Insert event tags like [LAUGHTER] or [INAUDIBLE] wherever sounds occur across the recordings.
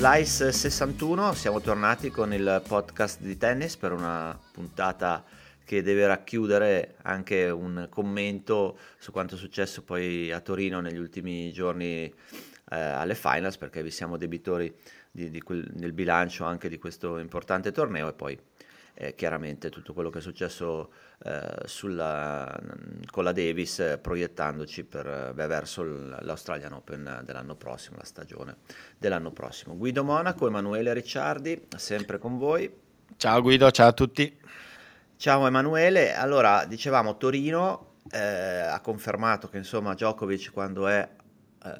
Slice 61, siamo tornati con il podcast di tennis per una puntata che deve racchiudere anche un commento su quanto è successo poi a Torino negli ultimi giorni eh, alle finals perché vi siamo debitori di, di quel, nel bilancio anche di questo importante torneo e poi eh, chiaramente tutto quello che è successo eh, sulla, con la Davis eh, proiettandoci per, beh, verso l'Australian Open dell'anno prossimo, la stagione dell'anno prossimo. Guido Monaco, Emanuele Ricciardi, sempre con voi. Ciao Guido, ciao a tutti. Ciao Emanuele, allora dicevamo Torino eh, ha confermato che insomma Djokovic quando è eh,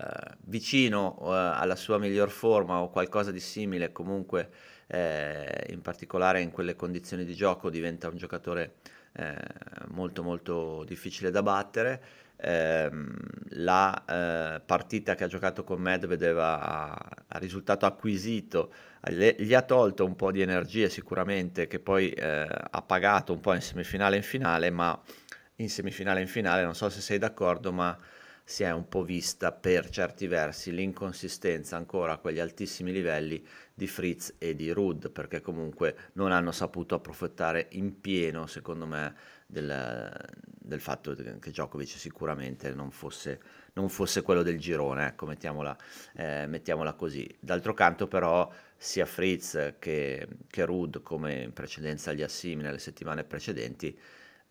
vicino eh, alla sua miglior forma o qualcosa di simile comunque eh, in particolare in quelle condizioni di gioco diventa un giocatore eh, molto molto difficile da battere. Eh, la partita che ha giocato con Medvedev a, a risultato acquisito gli ha tolto un po' di energie sicuramente che poi eh, ha pagato un po' in semifinale e in finale ma in semifinale e in finale non so se sei d'accordo ma si è un po' vista per certi versi l'inconsistenza ancora a quegli altissimi livelli di Fritz e di Rud, perché comunque non hanno saputo approfittare in pieno, secondo me, del, del fatto che Djokovic sicuramente non fosse, non fosse quello del girone, ecco, mettiamola, eh, mettiamola, così. D'altro canto però sia Fritz che, che Rud, come in precedenza gli Assimi nelle settimane precedenti,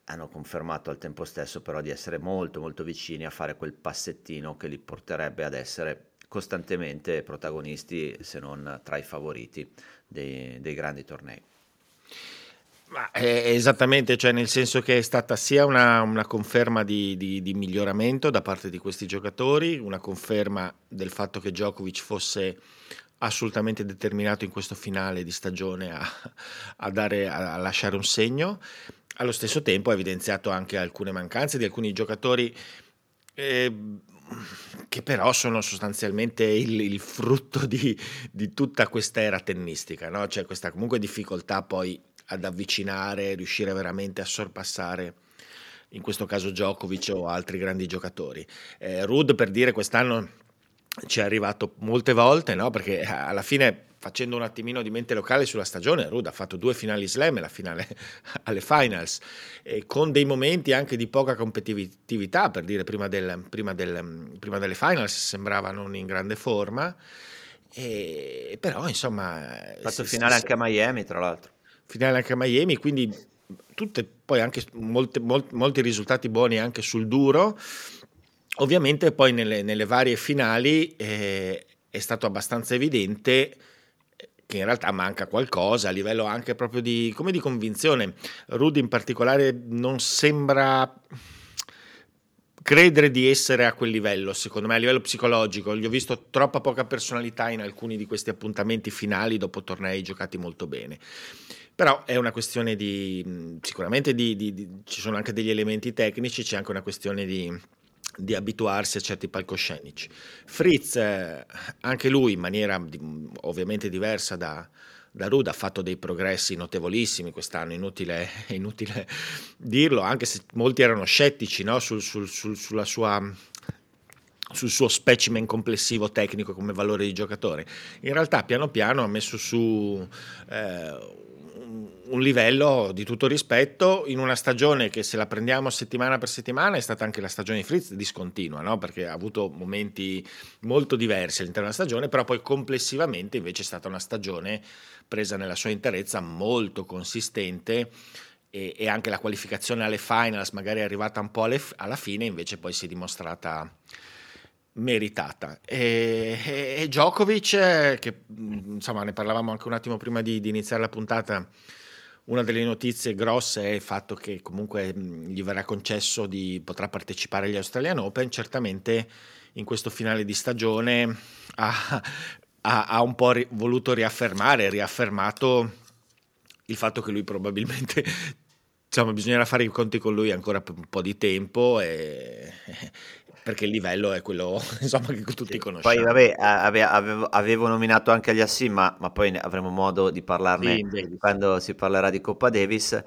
hanno confermato al tempo stesso però di essere molto molto vicini a fare quel passettino che li porterebbe ad essere costantemente protagonisti se non tra i favoriti dei, dei grandi tornei. Ma esattamente, cioè nel senso che è stata sia una, una conferma di, di, di, miglioramento da parte di questi giocatori, una conferma del fatto che Djokovic fosse assolutamente determinato in questo finale di stagione a, a, dare, a lasciare un segno allo stesso tempo ha evidenziato anche alcune mancanze di alcuni giocatori eh, che però sono sostanzialmente il, il frutto di, di, tutta questa era tennistica, no? c'è questa comunque difficoltà poi ad avvicinare, riuscire veramente a sorpassare in questo caso Djokovic o altri grandi giocatori. Eh, Rud per dire quest'anno ci è arrivato molte volte, no? perché alla fine facendo un attimino di mente locale sulla stagione, Rud ha fatto due finali slam e la finale [LAUGHS] alle finals, con dei momenti anche di poca competitività, per dire prima, del, prima, del, prima delle finals sembrava non in grande forma, e, però insomma... Ha fatto finale anche a Miami tra l'altro. Finale anche a Miami, quindi tutte poi anche molte, molti, molti risultati buoni anche sul duro. Ovviamente poi nelle, nelle varie finali eh, è stato abbastanza evidente che in realtà manca qualcosa a livello anche proprio di, di convinzione. Rudy in particolare non sembra credere di essere a quel livello, secondo me, a livello psicologico. Gli ho visto troppa poca personalità in alcuni di questi appuntamenti finali dopo tornei giocati molto bene. Però è una questione di, sicuramente di, di, di ci sono anche degli elementi tecnici, c'è anche una questione di di abituarsi a certi palcoscenici. Fritz, anche lui in maniera ovviamente diversa da, da Rud, ha fatto dei progressi notevolissimi quest'anno, inutile, [LAUGHS] inutile dirlo, anche se molti erano scettici no? sul, sul, sul, sua sul suo specimen complessivo tecnico come valore di giocatore. In realtà piano piano ha messo su eh, un livello di tutto rispetto in una stagione che se la prendiamo settimana per settimana è stata anche la stagione di Fritz discontinua, no? perché ha avuto momenti molto diversi all'interno della stagione, però poi complessivamente invece è stata una stagione presa nella sua interezza molto consistente e, e anche la qualificazione alle finals magari è arrivata un po' alle, alla fine, invece poi si è dimostrata meritata. E, e, e Djokovic, che insomma ne parlavamo anche un attimo prima di, di iniziare la puntata, una delle notizie grosse è il fatto che comunque gli verrà concesso di potrà partecipare agli Australian Open. Certamente in questo finale di stagione ha, ha, ha un po' ri, voluto riaffermare, riaffermato il fatto che lui probabilmente [LAUGHS] insomma bisognerà fare i conti con lui ancora per un po' di tempo e, perché il livello è quello [LAUGHS] insomma, che tutti conosciamo. Poi vabbè, avevo, avevo, nominato anche gli Assim, ma, ma, poi avremo modo di parlarne sì, quando si parlerà di Coppa Davis.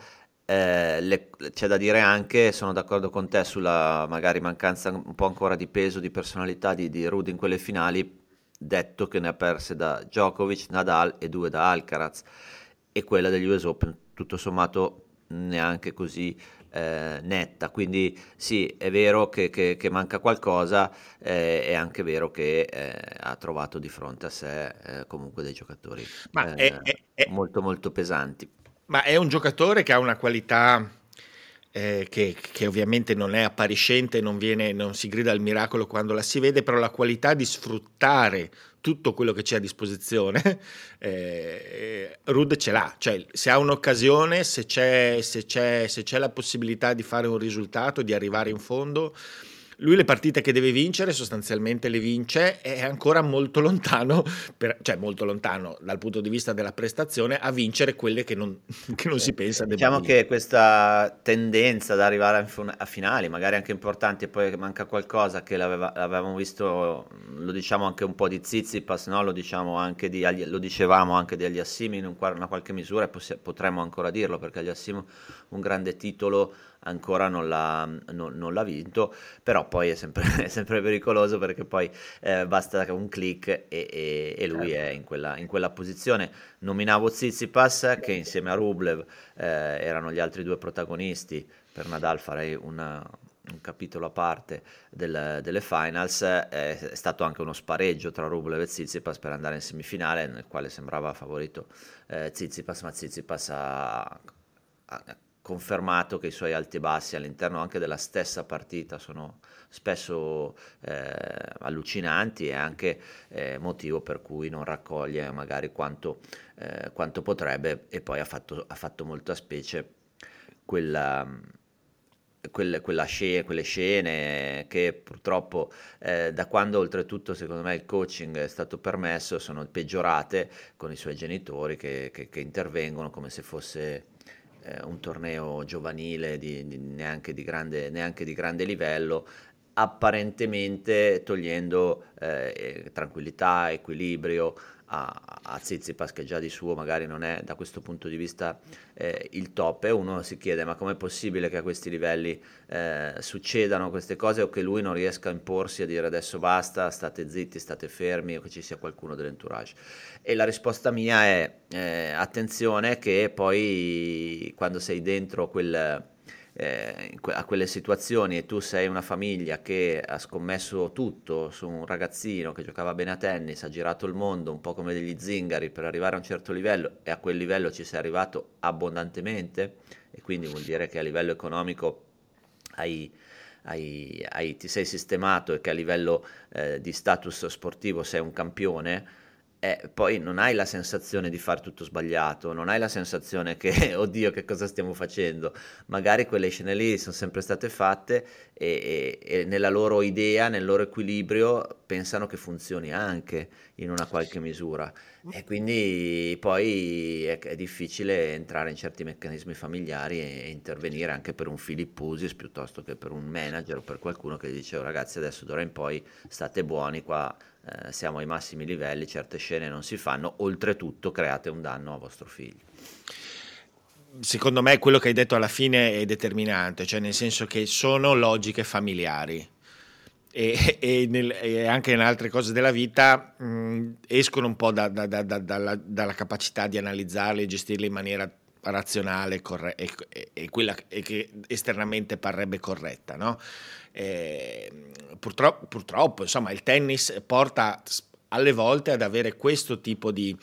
Eh, le, c'è da dire anche, sono d'accordo con te sulla magari mancanza un po' ancora di peso, di personalità di, di Rudy in quelle finali, detto che ne ha perse da Djokovic, Nadal e due da Alcaraz e quella degli US Open tutto sommato neanche così eh, netta. Quindi sì, è vero che, che, che manca qualcosa, eh, è anche vero che eh, ha trovato di fronte a sé eh, comunque dei giocatori è, è, eh, è, molto molto pesanti. Ma è un giocatore che ha una qualità eh, che, che, ovviamente non è appariscente, non, viene, non si grida al miracolo quando la si vede, però la qualità di sfruttare tutto quello che c'è a disposizione, [LAUGHS] eh, Rud ce l'ha, cioè se ha un'occasione, se c'è, se, c'è, se c'è la possibilità di fare un risultato, di arrivare in fondo, lui le partite che deve vincere sostanzialmente le vince, è ancora molto lontano, [LAUGHS] per, cioè molto lontano dal punto di vista della prestazione, a vincere quelle che non, [LAUGHS] che non si pensa. Diciamo che questa tendenza ad arrivare a, a, finali, magari anche importanti, e poi manca qualcosa che l'avevamo visto, lo diciamo anche un po' di Zizipas, no? lo, diciamo anche di, lo dicevamo anche di Aliassimi in una qualche misura, e potremmo ancora dirlo perché Aliassimi un grande titolo ancora non l'ha, non, non l'ha vinto, però poi è sempre, [LAUGHS] è sempre pericoloso perché poi eh, basta un click e, e, e lui certo. è in quella, in quella, posizione. Nominavo Tsitsipas che insieme a Rublev eh, erano gli altri due protagonisti, per Nadal farei una, un capitolo a parte del, delle finals, è stato anche uno spareggio tra Rublev e Tsitsipas per andare in semifinale, nel quale sembrava favorito eh, Tsitsipas, ma Tsitsipas ha, ha confermato che i suoi alti e bassi all'interno anche della stessa partita sono spesso eh, allucinanti e anche eh, motivo per cui non raccoglie magari quanto, eh, quanto potrebbe e poi ha fatto, ha fatto molta specie quella, quelle, quella scena, quelle scene che purtroppo eh, da quando oltretutto secondo me il coaching è stato permesso sono peggiorate con i suoi genitori che, che, che intervengono come se fosse eh, un torneo giovanile di, di, neanche, di grande, neanche, di grande, livello, apparentemente togliendo eh, tranquillità, equilibrio, a, a Zizipas che già di suo magari non è da questo punto di vista eh, il top e uno si chiede ma com'è possibile che a questi livelli eh, succedano queste cose o che lui non riesca a imporsi a dire adesso basta, state zitti, state fermi o che ci sia qualcuno dell'entourage. E la risposta mia è eh, attenzione che poi quando sei dentro quel eh, a quelle situazioni e tu sei una famiglia che ha scommesso tutto su un ragazzino che giocava bene a tennis, ha girato il mondo un po' come degli zingari per arrivare a un certo livello e a quel livello ci sei arrivato abbondantemente e quindi vuol dire che a livello economico hai, hai, hai, ti sei sistemato e che a livello eh, di status sportivo sei un campione eh, poi non hai la sensazione di fare tutto sbagliato, non hai la sensazione che, [LAUGHS] oddio, che cosa stiamo facendo. Magari quelle scene lì sono sempre state fatte e, e, e, nella loro idea, nel loro equilibrio, pensano che funzioni anche in una qualche misura. E quindi poi è, è difficile entrare in certi meccanismi familiari e, e intervenire anche per un Filippusis piuttosto che per un manager o per qualcuno che dice oh, ragazzi adesso d'ora in poi state buoni qua eh, siamo ai massimi livelli, certe scene non si fanno, oltretutto create un danno a vostro figlio. Secondo me quello che hai detto alla fine è determinante, cioè nel senso che sono logiche familiari. E, e, nel, e anche in altre cose della vita mh, escono un po' da, da, da, dalla, dalla, capacità di analizzarle e gestirle in maniera razionale corre- e, e, quella che esternamente parrebbe corretta. No? Eh, purtroppo, purtroppo, insomma, il tennis porta alle volte ad avere questo tipo di,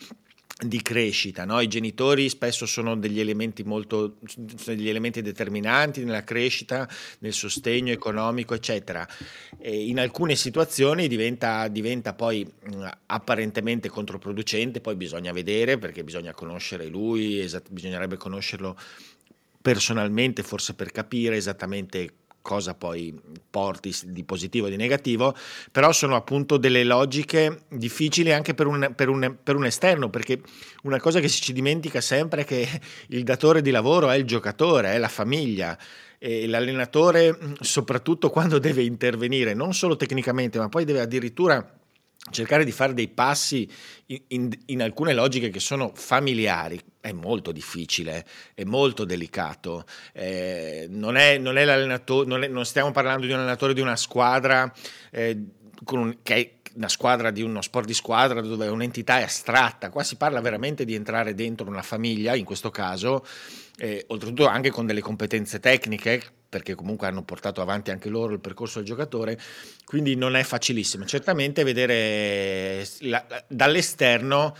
di crescita. No? I genitori spesso sono degli elementi molto degli elementi determinanti nella crescita, nel sostegno economico, eccetera. E in alcune situazioni diventa, diventa poi mh, apparentemente controproducente, poi bisogna vedere perché bisogna conoscere lui, esat- bisognerebbe conoscerlo personalmente, forse per capire esattamente cosa poi porti di positivo e di negativo, però sono appunto delle logiche difficili anche per un, per, un, per un, esterno, perché una cosa che si ci dimentica sempre è che il datore di lavoro è il giocatore, è la famiglia. E l'allenatore, soprattutto quando deve intervenire, non solo tecnicamente, ma poi deve addirittura cercare di fare dei passi in, in, in, alcune logiche che sono familiari è molto difficile, è molto delicato. Eh, non, è, non, è non, è, non, stiamo parlando di un allenatore di una squadra eh, un, che è una squadra di uno sport di squadra dove un'entità è astratta. Qua si parla veramente di entrare dentro una famiglia, in questo caso, eh, oltretutto anche con delle competenze tecniche perché comunque hanno portato avanti anche loro il percorso del giocatore, quindi non è facilissimo. Certamente vedere la, dall'esterno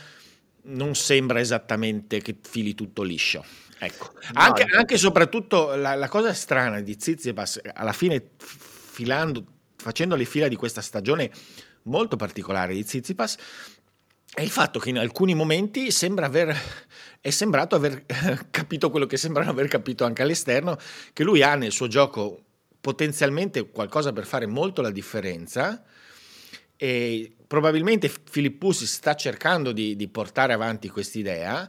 non sembra esattamente che fili tutto liscio. Ecco. No, anche, anche, e soprattutto la, la, cosa strana di Zizipas, alla fine filando, facendo le fila di questa stagione molto particolare di Zizipas, è il fatto che in alcuni momenti sembra aver, è sembrato aver [LAUGHS] capito quello che sembrano aver capito anche all'esterno, che lui ha nel suo gioco potenzialmente qualcosa per fare molto la differenza e probabilmente Filippus sta cercando di, di portare avanti quest'idea,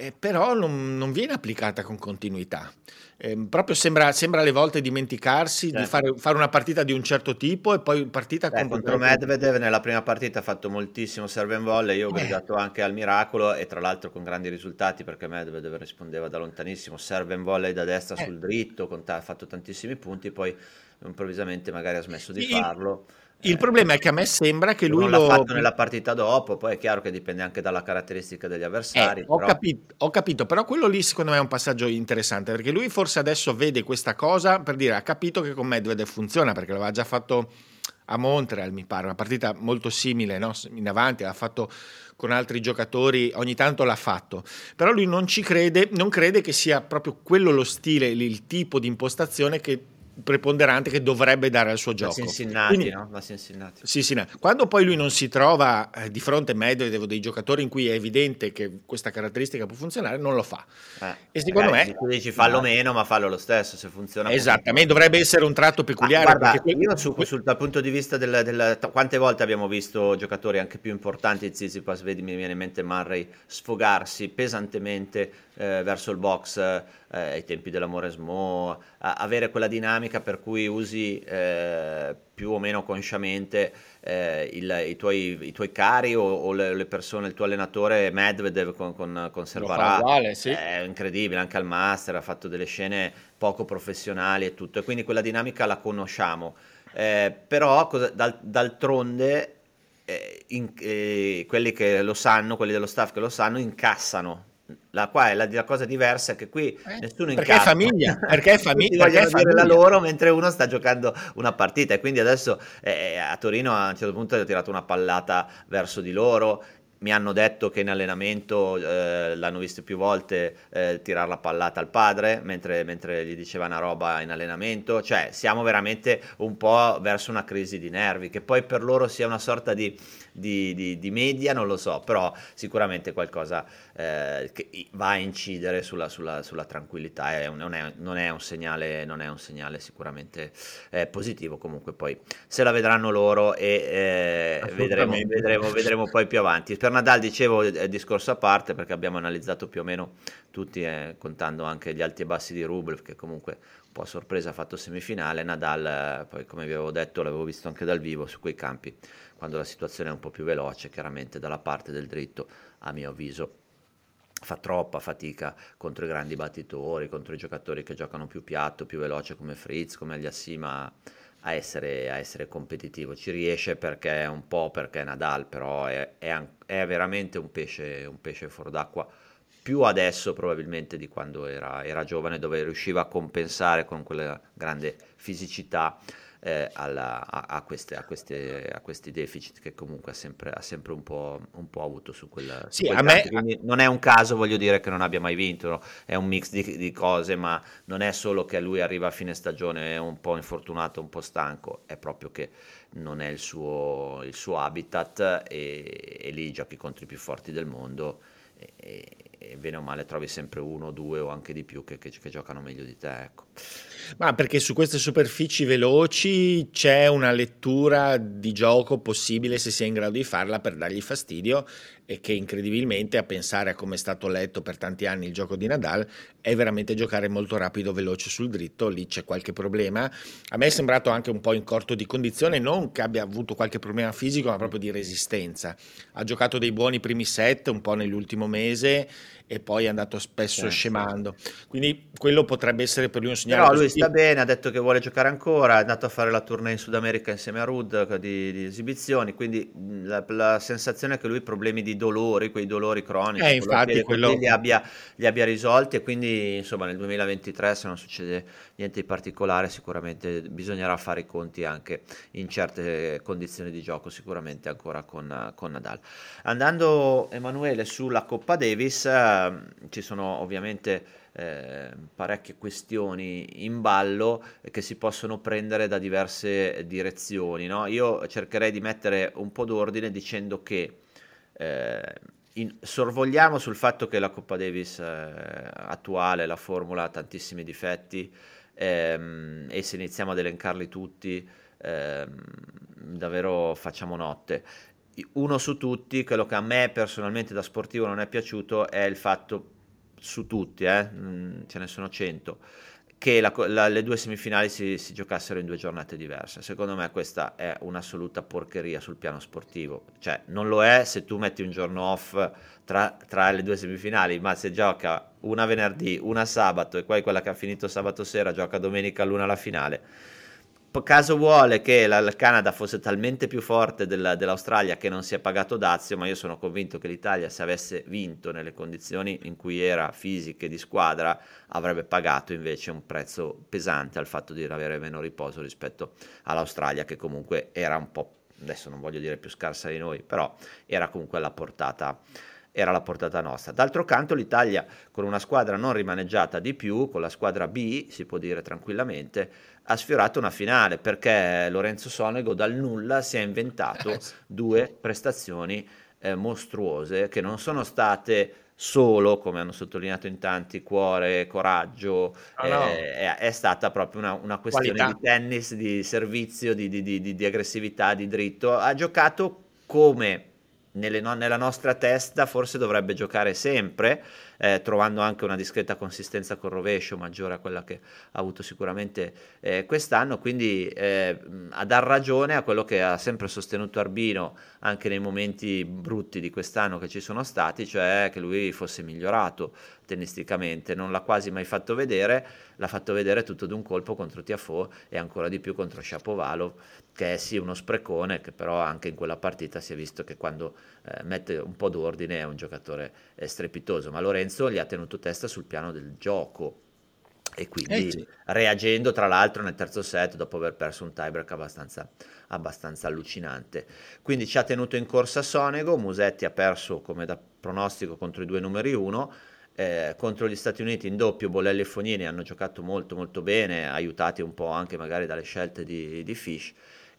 eh, però non, non, viene applicata con continuità. Eh, proprio sembra, sembra, alle volte dimenticarsi certo. di fare, fare, una partita di un certo tipo e poi partita Beh, contro Medvedev nella prima partita ha fatto moltissimo serve and volley, io ho eh. gridato anche al miracolo e tra l'altro con grandi risultati perché Medvedev rispondeva da lontanissimo, serve and volley da destra eh. sul dritto, ha fatto tantissimi punti, poi improvvisamente magari ha smesso di farlo. Il problema è che a me sembra che lui non lo... l'ha fatto nella partita dopo, poi è chiaro che dipende anche dalla caratteristica degli avversari. Eh, ho, capito, ho, capito, però quello lì secondo me è un passaggio interessante, perché lui forse adesso vede questa cosa per dire ha capito che con Medvedev funziona, perché l'aveva già fatto a Montreal, mi pare, una partita molto simile, no? in avanti, l'ha fatto con altri giocatori, ogni tanto l'ha fatto, però lui non ci crede, non crede che sia proprio quello lo stile, il tipo di impostazione che preponderante che dovrebbe dare al suo gioco. La Cincinnati, Quindi, no? La Cincinnati. Sì, sì, no. Quando poi lui non si trova eh, di fronte a Medvedev dei giocatori in cui è evidente che questa caratteristica può funzionare, non lo fa. Eh, e secondo me... Tu dici fallo no. meno, ma fallo lo stesso, se funziona. Esattamente, dovrebbe essere un tratto peculiare. Ma guarda, perché... io su, sul, dal punto di vista del, del, Quante volte abbiamo visto giocatori anche più importanti, Zizipas, vedi, mi viene in mente Murray, sfogarsi pesantemente eh, verso il box eh, ai tempi dell'amore Smo, avere quella dinamica per cui usi eh, più o meno consciamente eh, il, i, tuoi, i, tuoi, cari o, o le, persone, il tuo allenatore Medvedev con, con, con Servarà, uguale, sì. è incredibile, anche al master ha fatto delle scene poco professionali e tutto, e quindi quella dinamica la conosciamo. Eh, però cosa, dal, d'altronde eh, in, eh, quelli che lo sanno, quelli dello staff che lo sanno, incassano la, qua è la, la, cosa diversa è che qui eh, nessuno perché è famiglia perché è famiglia perché è famiglia la loro mentre uno sta giocando una partita e quindi adesso eh, a Torino a un certo punto ha tirato una pallata verso di loro mi hanno detto che in allenamento eh, l'hanno visto più volte eh, tirare la pallata al padre mentre, mentre, gli diceva una roba in allenamento, cioè siamo veramente un po' verso una crisi di nervi, che poi per loro sia una sorta di, di, di, di media, non lo so, però sicuramente qualcosa eh, che va a incidere sulla, sulla, sulla tranquillità, è un, non, è, non, è segnale, non, è, un segnale, sicuramente eh, positivo, comunque poi se la vedranno loro e eh, vedremo, vedremo, vedremo poi più avanti. Per Nadal dicevo è discorso a parte perché abbiamo analizzato più o meno tutti, eh, contando anche gli alti e bassi di Rublev che comunque un po' a sorpresa ha fatto semifinale, Nadal eh, poi come vi avevo detto l'avevo visto anche dal vivo su quei campi quando la situazione è un po' più veloce, chiaramente dalla parte del dritto a mio avviso fa troppa fatica contro i grandi battitori, contro i giocatori che giocano più piatto, più veloce come Fritz, come Aliassima a essere, a essere competitivo. Ci riesce perché è un po' perché è Nadal, però è, è, è veramente un pesce, un pesce fuori d'acqua più adesso probabilmente di quando era, era, giovane, dove riusciva a compensare con quella grande fisicità eh, alla, a, a, queste, a, queste, a, questi deficit che comunque ha sempre, ha sempre un, po', un, po', avuto su quel, sì, su me, non è un caso, voglio dire, che non abbia mai vinto, no? è un mix di, di, cose, ma non è solo che lui arriva a fine stagione un po' infortunato, un po' stanco, è proprio che non è il suo, il suo habitat e, e lì giochi contro i più forti del mondo e, bene o male trovi sempre uno, due o anche di più che, che, che giocano meglio di te. Ecco. Ma perché su queste superfici veloci c'è una lettura di gioco possibile se si è in grado di farla per dargli fastidio e che incredibilmente a pensare a come è stato letto per tanti anni il gioco di Nadal è veramente giocare molto rapido, veloce sul dritto, lì c'è qualche problema. A me è sembrato anche un po' in corto di condizione, non che abbia avuto qualche problema fisico, ma proprio di resistenza. Ha giocato dei buoni primi set un po' nell'ultimo mese e poi è andato spesso sì, scemando. Quindi quello potrebbe essere per lui un segnale. Però lui positivo. sta bene, ha detto che vuole giocare ancora, è andato a fare la tournée in Sud America insieme a Rud di, di esibizioni, quindi la, la, sensazione è che lui problemi di dolori, quei dolori cronici, eh, infatti, quello... li, abbia, li abbia risolti e quindi insomma nel 2023 se non succede niente di particolare sicuramente bisognerà fare i conti anche in certe condizioni di gioco sicuramente ancora con, con Nadal. Andando Emanuele sulla Coppa Davis Ehm, ci sono ovviamente eh, parecchie questioni in ballo che si possono prendere da diverse direzioni. No? Io cercherei di mettere un po' d'ordine dicendo che eh, in, sorvogliamo sul fatto che la Coppa Davis eh, attuale, la formula ha tantissimi difetti ehm, e se iniziamo ad elencarli tutti ehm, davvero facciamo notte. Uno su tutti, quello che a me personalmente da sportivo non è piaciuto è il fatto su tutti, eh, mm, ce ne sono 100, che la, la, le due semifinali si, si, giocassero in due giornate diverse. Secondo me questa è un'assoluta porcheria sul piano sportivo. Cioè, non lo è se tu metti un giorno off tra, tra le due semifinali, ma se gioca una venerdì, una sabato e poi quella che ha finito sabato sera gioca domenica l'una alla finale caso vuole che la, il Canada fosse talmente più forte della, dell'Australia che non si è pagato dazio, ma io sono convinto che l'Italia se avesse vinto nelle condizioni in cui era fisiche di squadra avrebbe pagato invece un prezzo pesante al fatto di avere meno riposo rispetto all'Australia che comunque era un po', adesso non voglio dire più scarsa di noi, però era comunque alla portata era la portata nostra. D'altro canto l'Italia con una squadra non rimaneggiata di più, con la squadra B, si può dire tranquillamente, ha sfiorato una finale perché Lorenzo Sonego dal nulla si è inventato [LAUGHS] eh, due prestazioni eh, mostruose che non sono state solo, come hanno sottolineato in tanti, cuore, coraggio, oh, no. eh, è, è, stata proprio una, una questione Qualità. di tennis, di servizio, di, di, di, di aggressività, di dritto. Ha giocato come nelle, nella nostra testa forse dovrebbe giocare sempre, eh, trovando anche una discreta consistenza col rovescio maggiore a quella che ha avuto sicuramente eh, quest'anno, quindi eh, a dar ragione a quello che ha sempre sostenuto Arbino anche nei momenti brutti di quest'anno che ci sono stati, cioè che lui fosse migliorato tennisticamente, non l'ha quasi mai fatto vedere, l'ha fatto vedere tutto d'un colpo contro Tiafo e ancora di più contro Shapovalov, che è sì uno sprecone, che però anche in quella partita si è visto che quando eh, mette un po' d'ordine è un giocatore eh, strepitoso, ma Lorenzo gli ha tenuto testa sul piano del gioco e quindi eh sì. reagendo tra l'altro nel terzo set dopo aver perso un tiebreak abbastanza, abbastanza allucinante. Quindi ci ha tenuto in corsa Sonego, Musetti ha perso come da pronostico contro i due numeri uno, eh, contro gli Stati Uniti in doppio Bolelli e Fognini hanno giocato molto molto bene, aiutati un po' anche magari dalle scelte di, di Fish.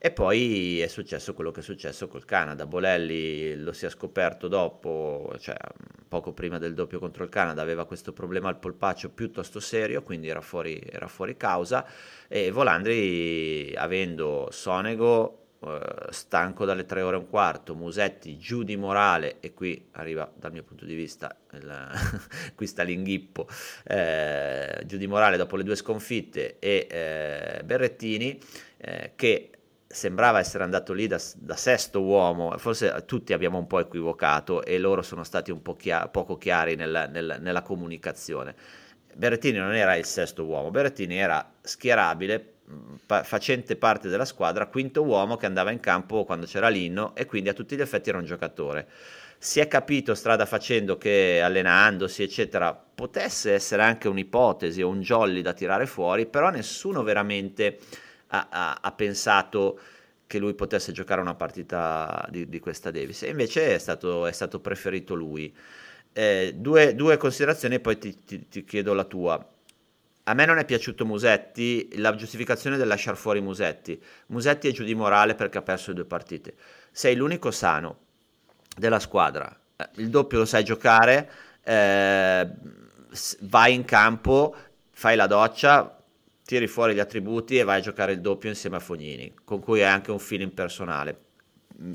E poi è successo quello che è successo col Canada. Bolelli lo si è scoperto dopo, cioè poco prima del doppio contro il Canada, aveva questo problema al polpaccio piuttosto serio, quindi era fuori, era fuori causa. E Volandri, avendo Sonego eh, stanco dalle tre ore e un quarto, Musetti giù di morale, e qui arriva dal mio punto di vista, il, [LAUGHS] qui sta l'inghippo, eh, giù di morale dopo le due sconfitte, e eh, Berrettini, eh, che sembrava essere andato lì da, da, sesto uomo, forse tutti abbiamo un po' equivocato e loro sono stati un po' chia- poco chiari nella, nella, nella comunicazione. Berrettini non era il sesto uomo, Berrettini era schierabile, pa- facente parte della squadra, quinto uomo che andava in campo quando c'era l'inno e quindi a tutti gli effetti era un giocatore. Si è capito strada facendo che allenandosi, eccetera, potesse essere anche un'ipotesi o un jolly da tirare fuori, però nessuno veramente ha, ha, ha pensato che lui potesse giocare una partita di, di questa Davis e invece è stato, è stato preferito lui. Eh, due, due, considerazioni e poi ti, ti, ti, chiedo la tua. A me non è piaciuto Musetti, la giustificazione del lasciare fuori Musetti. Musetti è giù di morale perché ha perso le due partite. Sei l'unico sano della squadra. il doppio lo sai giocare, eh, vai in campo, fai la doccia, tiri fuori gli attributi e vai a giocare il doppio insieme a Fognini, con cui hai anche un feeling personale.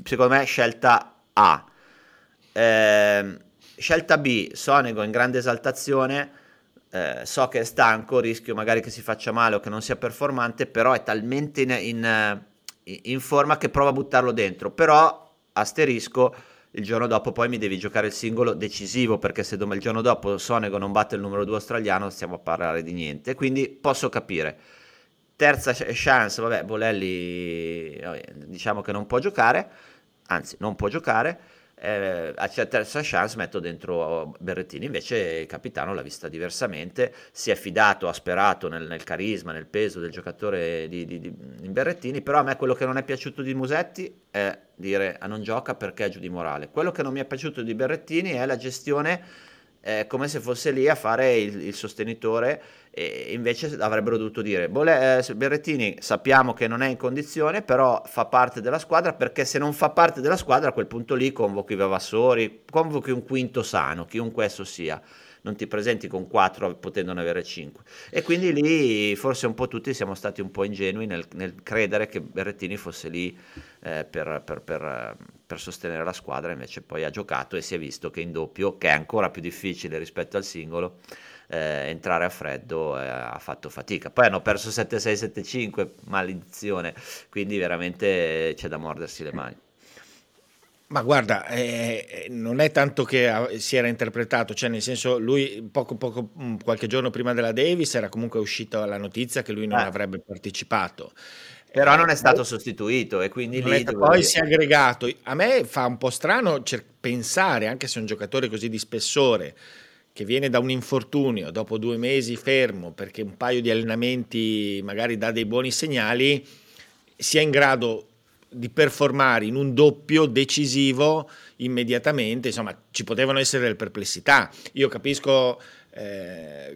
Secondo me scelta A. Eh, scelta B, Sonego in grande esaltazione, eh, so che è stanco, rischio magari che si faccia male o che non sia performante, però è talmente in, in, in forma che prova a buttarlo dentro, però asterisco il giorno dopo poi mi devi giocare il singolo decisivo perché se il giorno dopo Sonego non batte il numero 2 australiano stiamo a parlare di niente. Quindi posso capire. Terza chance vabbè Bolelli diciamo che non può giocare anzi non può giocare eh, a terza chance metto dentro Berrettini invece il capitano l'ha vista diversamente si è fidato ha sperato nel, nel carisma nel peso del giocatore di, di, di, in Berrettini però a me quello che non è piaciuto di Musetti è dire ah, non gioca perché è giù di morale quello che non mi è piaciuto di Berrettini è la gestione eh, come se fosse lì a fare il, il sostenitore e invece avrebbero dovuto dire Bole, eh, Berrettini sappiamo che non è in condizione però fa parte della squadra perché se non fa parte della squadra a quel punto lì convochi Vavassori convochi un quinto sano chiunque esso sia. Non ti presenti con 4 potendone avere 5 e quindi lì forse un po' tutti siamo stati un po' ingenui nel, nel credere che Berrettini fosse lì eh, per, per, per, per, sostenere la squadra invece poi ha giocato e si è visto che in doppio che è ancora più difficile rispetto al singolo eh, entrare a freddo eh, ha fatto fatica. Poi hanno perso 7-6-7-5, maledizione, quindi veramente c'è da mordersi le mani. Ma guarda, eh, eh non è tanto che si era interpretato, cioè nel senso lui poco, poco, mm, qualche giorno prima della Davis era comunque uscita la notizia che lui non eh. avrebbe partecipato. Però non è stato sostituito e quindi lì poi si è aggregato. A me fa un po' strano pensare, anche se è un giocatore così di spessore, che viene da un infortunio dopo due mesi fermo perché un paio di allenamenti magari dà dei buoni segnali, sia in grado di performare in un doppio decisivo immediatamente, insomma ci potevano essere delle perplessità. Io capisco eh,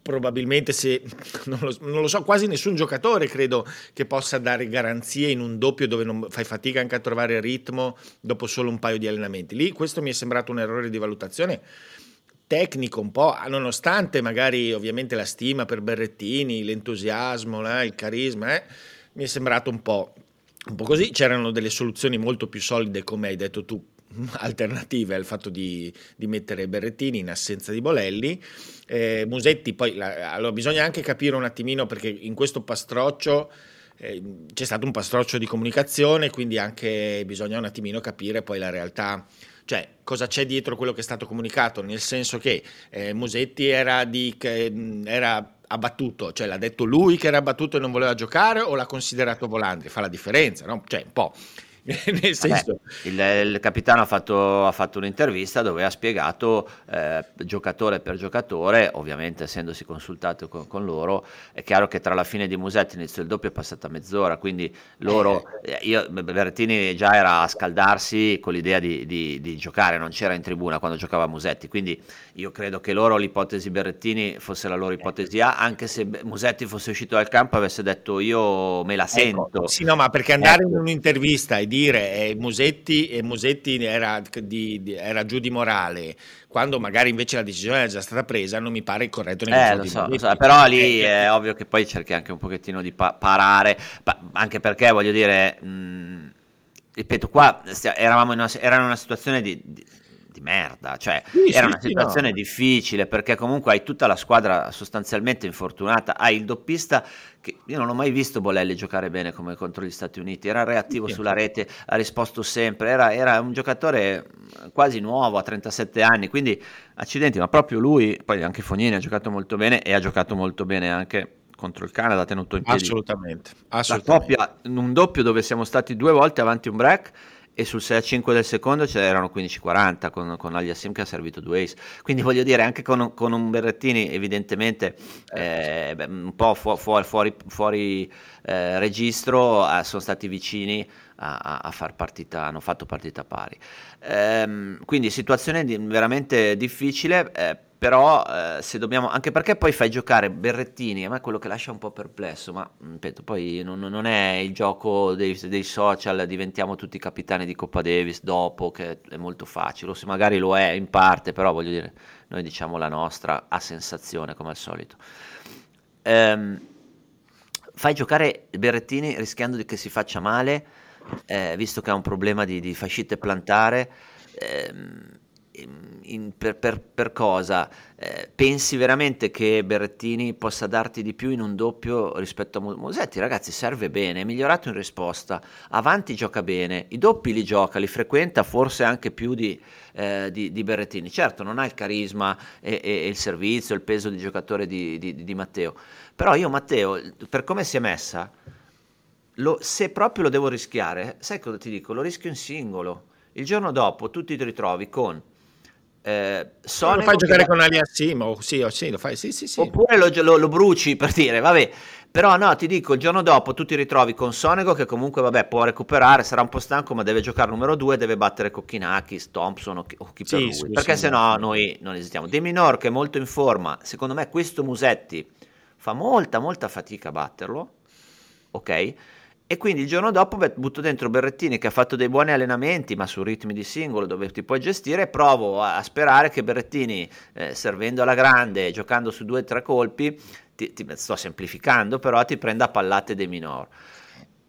probabilmente se [LAUGHS] non lo, non lo, so, quasi nessun giocatore credo che possa dare garanzie in un doppio dove non fai fatica anche a trovare il ritmo dopo solo un paio di allenamenti. Lì questo mi è sembrato un errore di valutazione tecnico un po', nonostante magari ovviamente la stima per Berrettini, l'entusiasmo, eh, il carisma, eh, mi è sembrato un po', un po' così. C'erano delle soluzioni molto più solide, come hai detto tu, [LAUGHS] alternative al fatto di, di mettere Berrettini in assenza di Bolelli. Eh, Musetti, poi la, allora bisogna anche capire un attimino perché in questo pastroccio eh, c'è stato un pastroccio di comunicazione, quindi anche bisogna un attimino capire poi la realtà cioè, cosa c'è dietro quello che è stato comunicato? Nel senso che eh, Musetti era, di, che, era abbattuto, cioè l'ha detto lui che era abbattuto e non voleva giocare o l'ha considerato Volandri? Fa la differenza, no? Cioè, un po'. [LAUGHS] Nel senso... Vabbè, il, il, capitano ha fatto, ha fatto, un'intervista dove ha spiegato eh, giocatore per giocatore, ovviamente essendosi consultato con, con, loro, è chiaro che tra la fine di Musetti e l'inizio del doppio è passata mezz'ora, quindi loro, eh, io, Berrettini già era a scaldarsi con l'idea di, di, di, giocare, non c'era in tribuna quando giocava Musetti, quindi io credo che loro l'ipotesi Berrettini fosse la loro ipotesi A, anche se Musetti fosse uscito dal campo e avesse detto io me la ecco, sento. Ecco, sì, no, ma perché andare ecco. in un'intervista e dire dire eh, Musetti, e Musetti era, di, di, era, giù di morale, quando magari invece la decisione era già stata presa, non mi pare corretto eh, lo so, lo so, però lì eh, è ovvio che poi cerchi anche un pochettino di pa- parare, pa- anche perché voglio dire, mh, ripeto, qua eravamo in una, era in una situazione di, di di merda, cioè sì, era sì, una situazione no. difficile perché comunque hai tutta la squadra sostanzialmente infortunata, hai il doppista che io non ho mai visto Bolelli giocare bene come contro gli Stati Uniti, era reattivo sì. sulla rete, ha risposto sempre, era, era, un giocatore quasi nuovo a 37 anni, quindi accidenti, ma proprio lui, poi anche Fognini ha giocato molto bene e ha giocato molto bene anche contro il Canada, tenuto in piedi assolutamente, assolutamente. la coppia, in un doppio dove siamo stati due volte avanti un break e sul 6 a 5 del secondo c'erano 15-40 con, con Aliassim che ha servito due ace. Quindi voglio dire anche con, con un Berrettini evidentemente eh, beh, un po' fu, fu, fuori, fuori eh, registro eh, sono stati vicini a, a, far partita hanno fatto partita pari. Ehm, quindi situazione di, veramente difficile eh, però eh, se dobbiamo, anche perché poi fai giocare Berrettini, a me è quello che lascia un po' perplesso, ma mm, ripeto, poi non, non è il gioco dei, dei, social, diventiamo tutti capitani di Coppa Davis dopo, che è molto facile, o se magari lo è in parte, però voglio dire, noi diciamo la nostra a sensazione come al solito. Ehm, fai giocare Berrettini rischiando che si faccia male, eh, visto che ha un problema di, di fascite plantare. Ehm, in, per, per, per, cosa? Eh, pensi veramente che Berrettini possa darti di più in un doppio rispetto a Musetti? Ragazzi, serve bene, è migliorato in risposta, avanti gioca bene, i doppi li gioca, li frequenta forse anche più di, eh, di, di Berrettini. Certo, non ha il carisma e, e, e il servizio, il peso di giocatore di, di, Matteo, però io Matteo, per come si è messa, lo, se proprio lo devo rischiare, sai cosa ti dico? Lo rischio in singolo. Il giorno dopo tu ti ritrovi con eh, lo fai giocare con Aliassimo, sì, sì, lo fai, sì, sì, sì. Oppure lo, lo, lo, bruci per dire, vabbè. Però no, ti dico, il giorno dopo tu ti ritrovi con Sonego che comunque, vabbè, può recuperare, sarà un po' stanco, ma deve giocare numero due, deve battere Kokinakis, Thompson o chi, o chi per sì, lui. Perché se no noi non esitiamo. De Minor che è molto in forma, secondo me questo Musetti fa molta, molta fatica a batterlo, ok? E quindi il giorno dopo butto dentro Berrettini che ha fatto dei buoni allenamenti, ma su ritmi di singolo dove ti puoi gestire, e provo a, sperare che Berrettini, eh, servendo alla grande, giocando su due o tre colpi, ti, ti, sto semplificando, però ti prenda a pallate dei minor.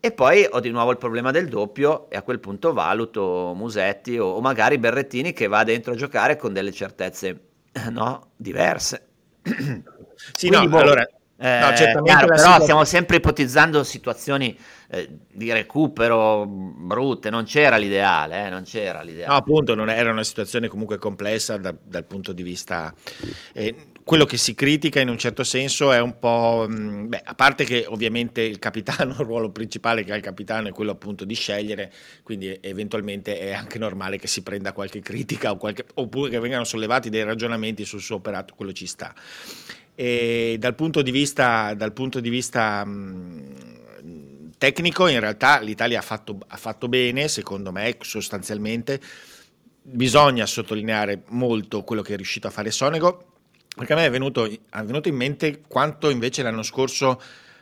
E poi ho di nuovo il problema del doppio e a quel punto valuto Musetti o, o magari Berrettini che va dentro a giocare con delle certezze no, diverse. [CLEARS THROAT] Sì, Quindi, no, boh, allora eh, no, chiaro, però situazione... stiamo sempre ipotizzando situazioni eh, di recupero brutte, non c'era l'ideale, eh, non c'era l'ideale. No, appunto, non era una situazione comunque complessa da, dal punto di vista... Eh, quello che si critica in un certo senso è un po'... Mh, mm, beh, a parte che ovviamente il capitano, [LAUGHS] il ruolo principale che ha il capitano è quello appunto di scegliere, quindi eventualmente è anche normale che si prenda qualche critica o qualche, oppure che vengano sollevati dei ragionamenti sul suo operato, quello ci sta. E dal punto di vista, punto di vista mh, tecnico, in realtà l'Italia ha fatto, ha fatto bene, secondo me, sostanzialmente. Bisogna sottolineare molto quello che è riuscito a fare Sonego, perché a me è venuto, è venuto in mente quanto invece l'anno scorso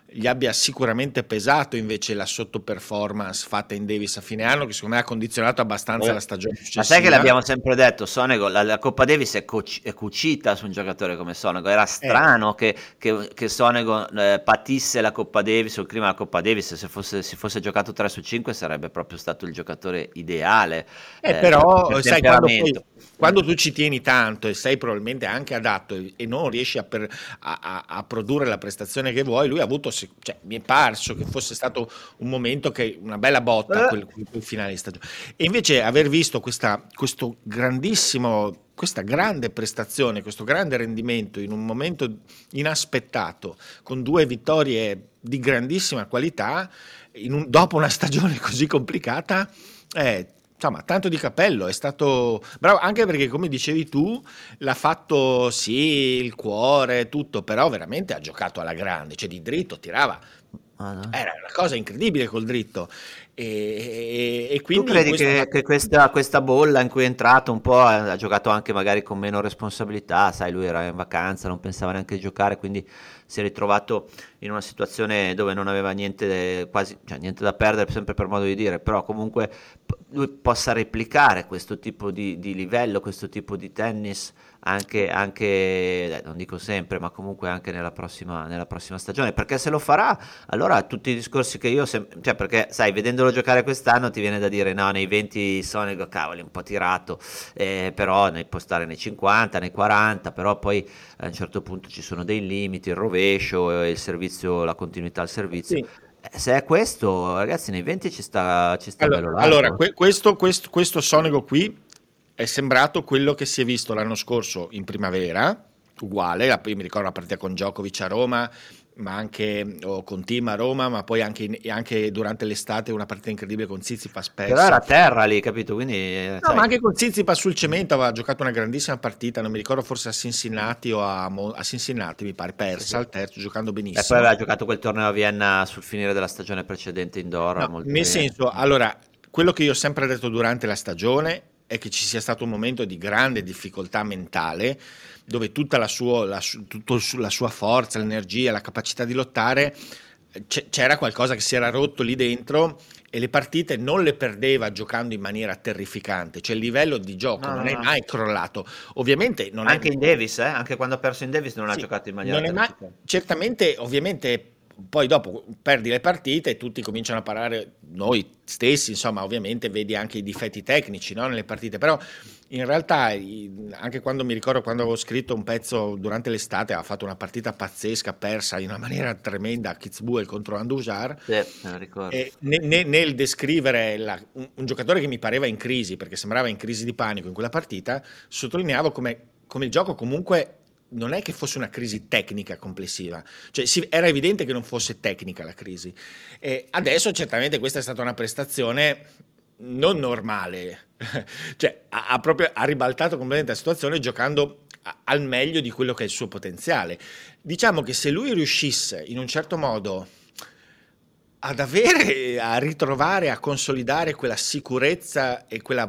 gli abbia sicuramente pesato invece la sottoperformance fatta in Davis a fine anno, che secondo me ha condizionato abbastanza eh. la stagione successiva. Ma sai che l'abbiamo sempre detto, Sonego, la, la Coppa Davis è, cuc- è, cucita su un giocatore come Sonego, era eh. strano eh. che, che, che, Sonego eh, patisse la Coppa Davis o il clima della Coppa Davis, se fosse, si fosse giocato 3 su 5 sarebbe proprio stato il giocatore ideale. Eh, però, sai, quando, poi, quando, tu ci tieni tanto e sei probabilmente anche adatto e, e non riesci a, per, a, a, produrre la prestazione che vuoi, lui ha avuto cioè, mi è parso che fosse stato un momento che una bella botta eh. quel, quel finale di stagione. E invece aver visto questa, questo grandissimo questa grande prestazione, questo grande rendimento in un momento inaspettato, con due vittorie di grandissima qualità, un, dopo una stagione [LAUGHS] così complicata, eh, insomma, tanto di cappello, è stato bravo anche perché, come dicevi tu, l'ha fatto sì, il cuore, tutto, però veramente ha giocato alla grande, cioè di dritto tirava. Ah, no. Era una cosa incredibile col dritto. E, e quindi tu credi questo... che, che questa, questa, bolla in cui è entrato un po' ha giocato anche magari con meno responsabilità, sai, lui era in vacanza, non pensava neanche di giocare, quindi si è ritrovato in una situazione dove non aveva niente, quasi, cioè niente da perdere, sempre per modo di dire, però comunque lui possa replicare questo tipo di, di livello, questo tipo di tennis anche, anche eh, non dico sempre, ma comunque anche nella prossima, nella prossima, stagione, perché se lo farà, allora tutti i discorsi che io, sem- cioè perché sai, vedendolo giocare quest'anno ti viene da dire no, nei 20 Sonic, cavoli, un po' tirato, eh, però ne può stare nei 50, nei 40, però poi a un certo punto ci sono dei limiti, il rovescio, il servizio, la continuità al servizio. Sì. Eh, se è questo, ragazzi, nei 20 ci sta, ci sta allora, bello Allora, que- questo, questo, questo Sonico qui è sembrato quello che si è visto l'anno scorso in primavera, uguale, io mi ricordo una partita con Djokovic a Roma, ma anche oh, con Team a Roma, ma poi anche, anche, durante l'estate una partita incredibile con Zizipas persa. Però era a terra lì, capito? Quindi, no, sai. ma anche con Zizipas sul cemento aveva giocato una grandissima partita, non mi ricordo forse a Cincinnati o a, a Cincinnati, mi pare, persa sì. al terzo, giocando benissimo. E poi aveva giocato quel torneo a Vienna sul finire della stagione precedente indoor. No, nel bene. senso, allora, quello che io ho sempre detto durante la stagione è che ci sia stato un momento di grande difficoltà mentale, dove tutta la, sua, la, tutto la sua forza, l'energia, la capacità di lottare, c'era qualcosa che si era rotto lì dentro e le partite non le perdeva giocando in maniera terrificante, cioè il livello di gioco no, non no, è mai crollato. Ovviamente non anche è... in Davis, eh? anche quando ha perso in Davis non sì, ha giocato in maniera terrificante. Mai... Certamente, ovviamente poi dopo perdi le partite e tutti cominciano a parlare, noi stessi, insomma, ovviamente vedi anche i difetti tecnici no, nelle partite, però in realtà anche quando mi ricordo quando avevo scritto un pezzo durante l'estate, ha fatto una partita pazzesca, persa in una maniera tremenda a Kitzbühel contro Andujar, sì, e nel, nel descrivere la, un, un, giocatore che mi pareva in crisi, perché sembrava in crisi di panico in quella partita, sottolineavo come, come il gioco comunque non è che fosse una crisi tecnica complessiva, cioè sì, era evidente che non fosse tecnica la crisi. E adesso certamente questa è stata una prestazione non normale, [LAUGHS] cioè ha, ha, proprio ha ribaltato completamente la situazione giocando a, al meglio di quello che è il suo potenziale. Diciamo che se lui riuscisse in un certo modo ad avere, a ritrovare, a consolidare quella sicurezza e quella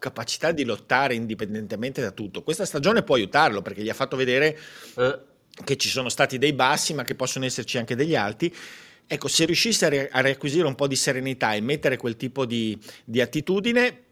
capacità di lottare indipendentemente da tutto. Questa stagione può aiutarlo perché gli ha fatto vedere eh. che ci sono stati dei bassi, ma che possono esserci anche degli alti. Ecco, se riuscisse a, ri- a riacquisire un po' di serenità e mettere quel tipo di, di attitudine,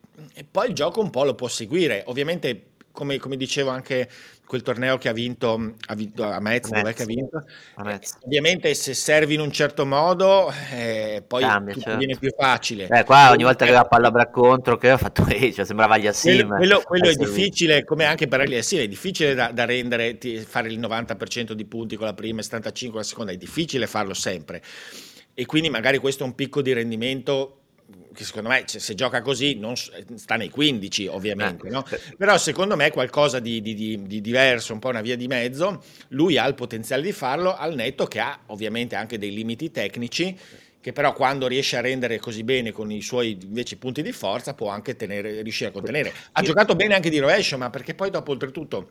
poi il gioco un po' lo può seguire. Ovviamente, come, come dicevo anche quel torneo che ha vinto, ha vinto a Metz. che ha vinto. Eh, ovviamente se servi in un certo modo eh, poi Cambia, certo. viene più facile. Eh, qua ogni volta che va palla a contro che ho fatto [LAUGHS] eh, cioè, sembrava gli Assim. Quello, quello, quello è difficile, come anche per gli Assim, è difficile da, da rendere, fare il 90% di punti con la prima e 75 con la seconda, è difficile farlo sempre. E quindi magari questo è un picco di rendimento che secondo me se gioca così non, sta nei 15 ovviamente, eh, no? però secondo me è qualcosa di, di, di, di, diverso, un po' una via di mezzo, lui ha il potenziale di farlo al netto che ha ovviamente anche dei limiti tecnici che però quando riesce a rendere così bene con i suoi invece punti di forza può anche tenere, riuscire a contenere. Ha giocato bene anche di rovescio, ma perché poi dopo oltretutto,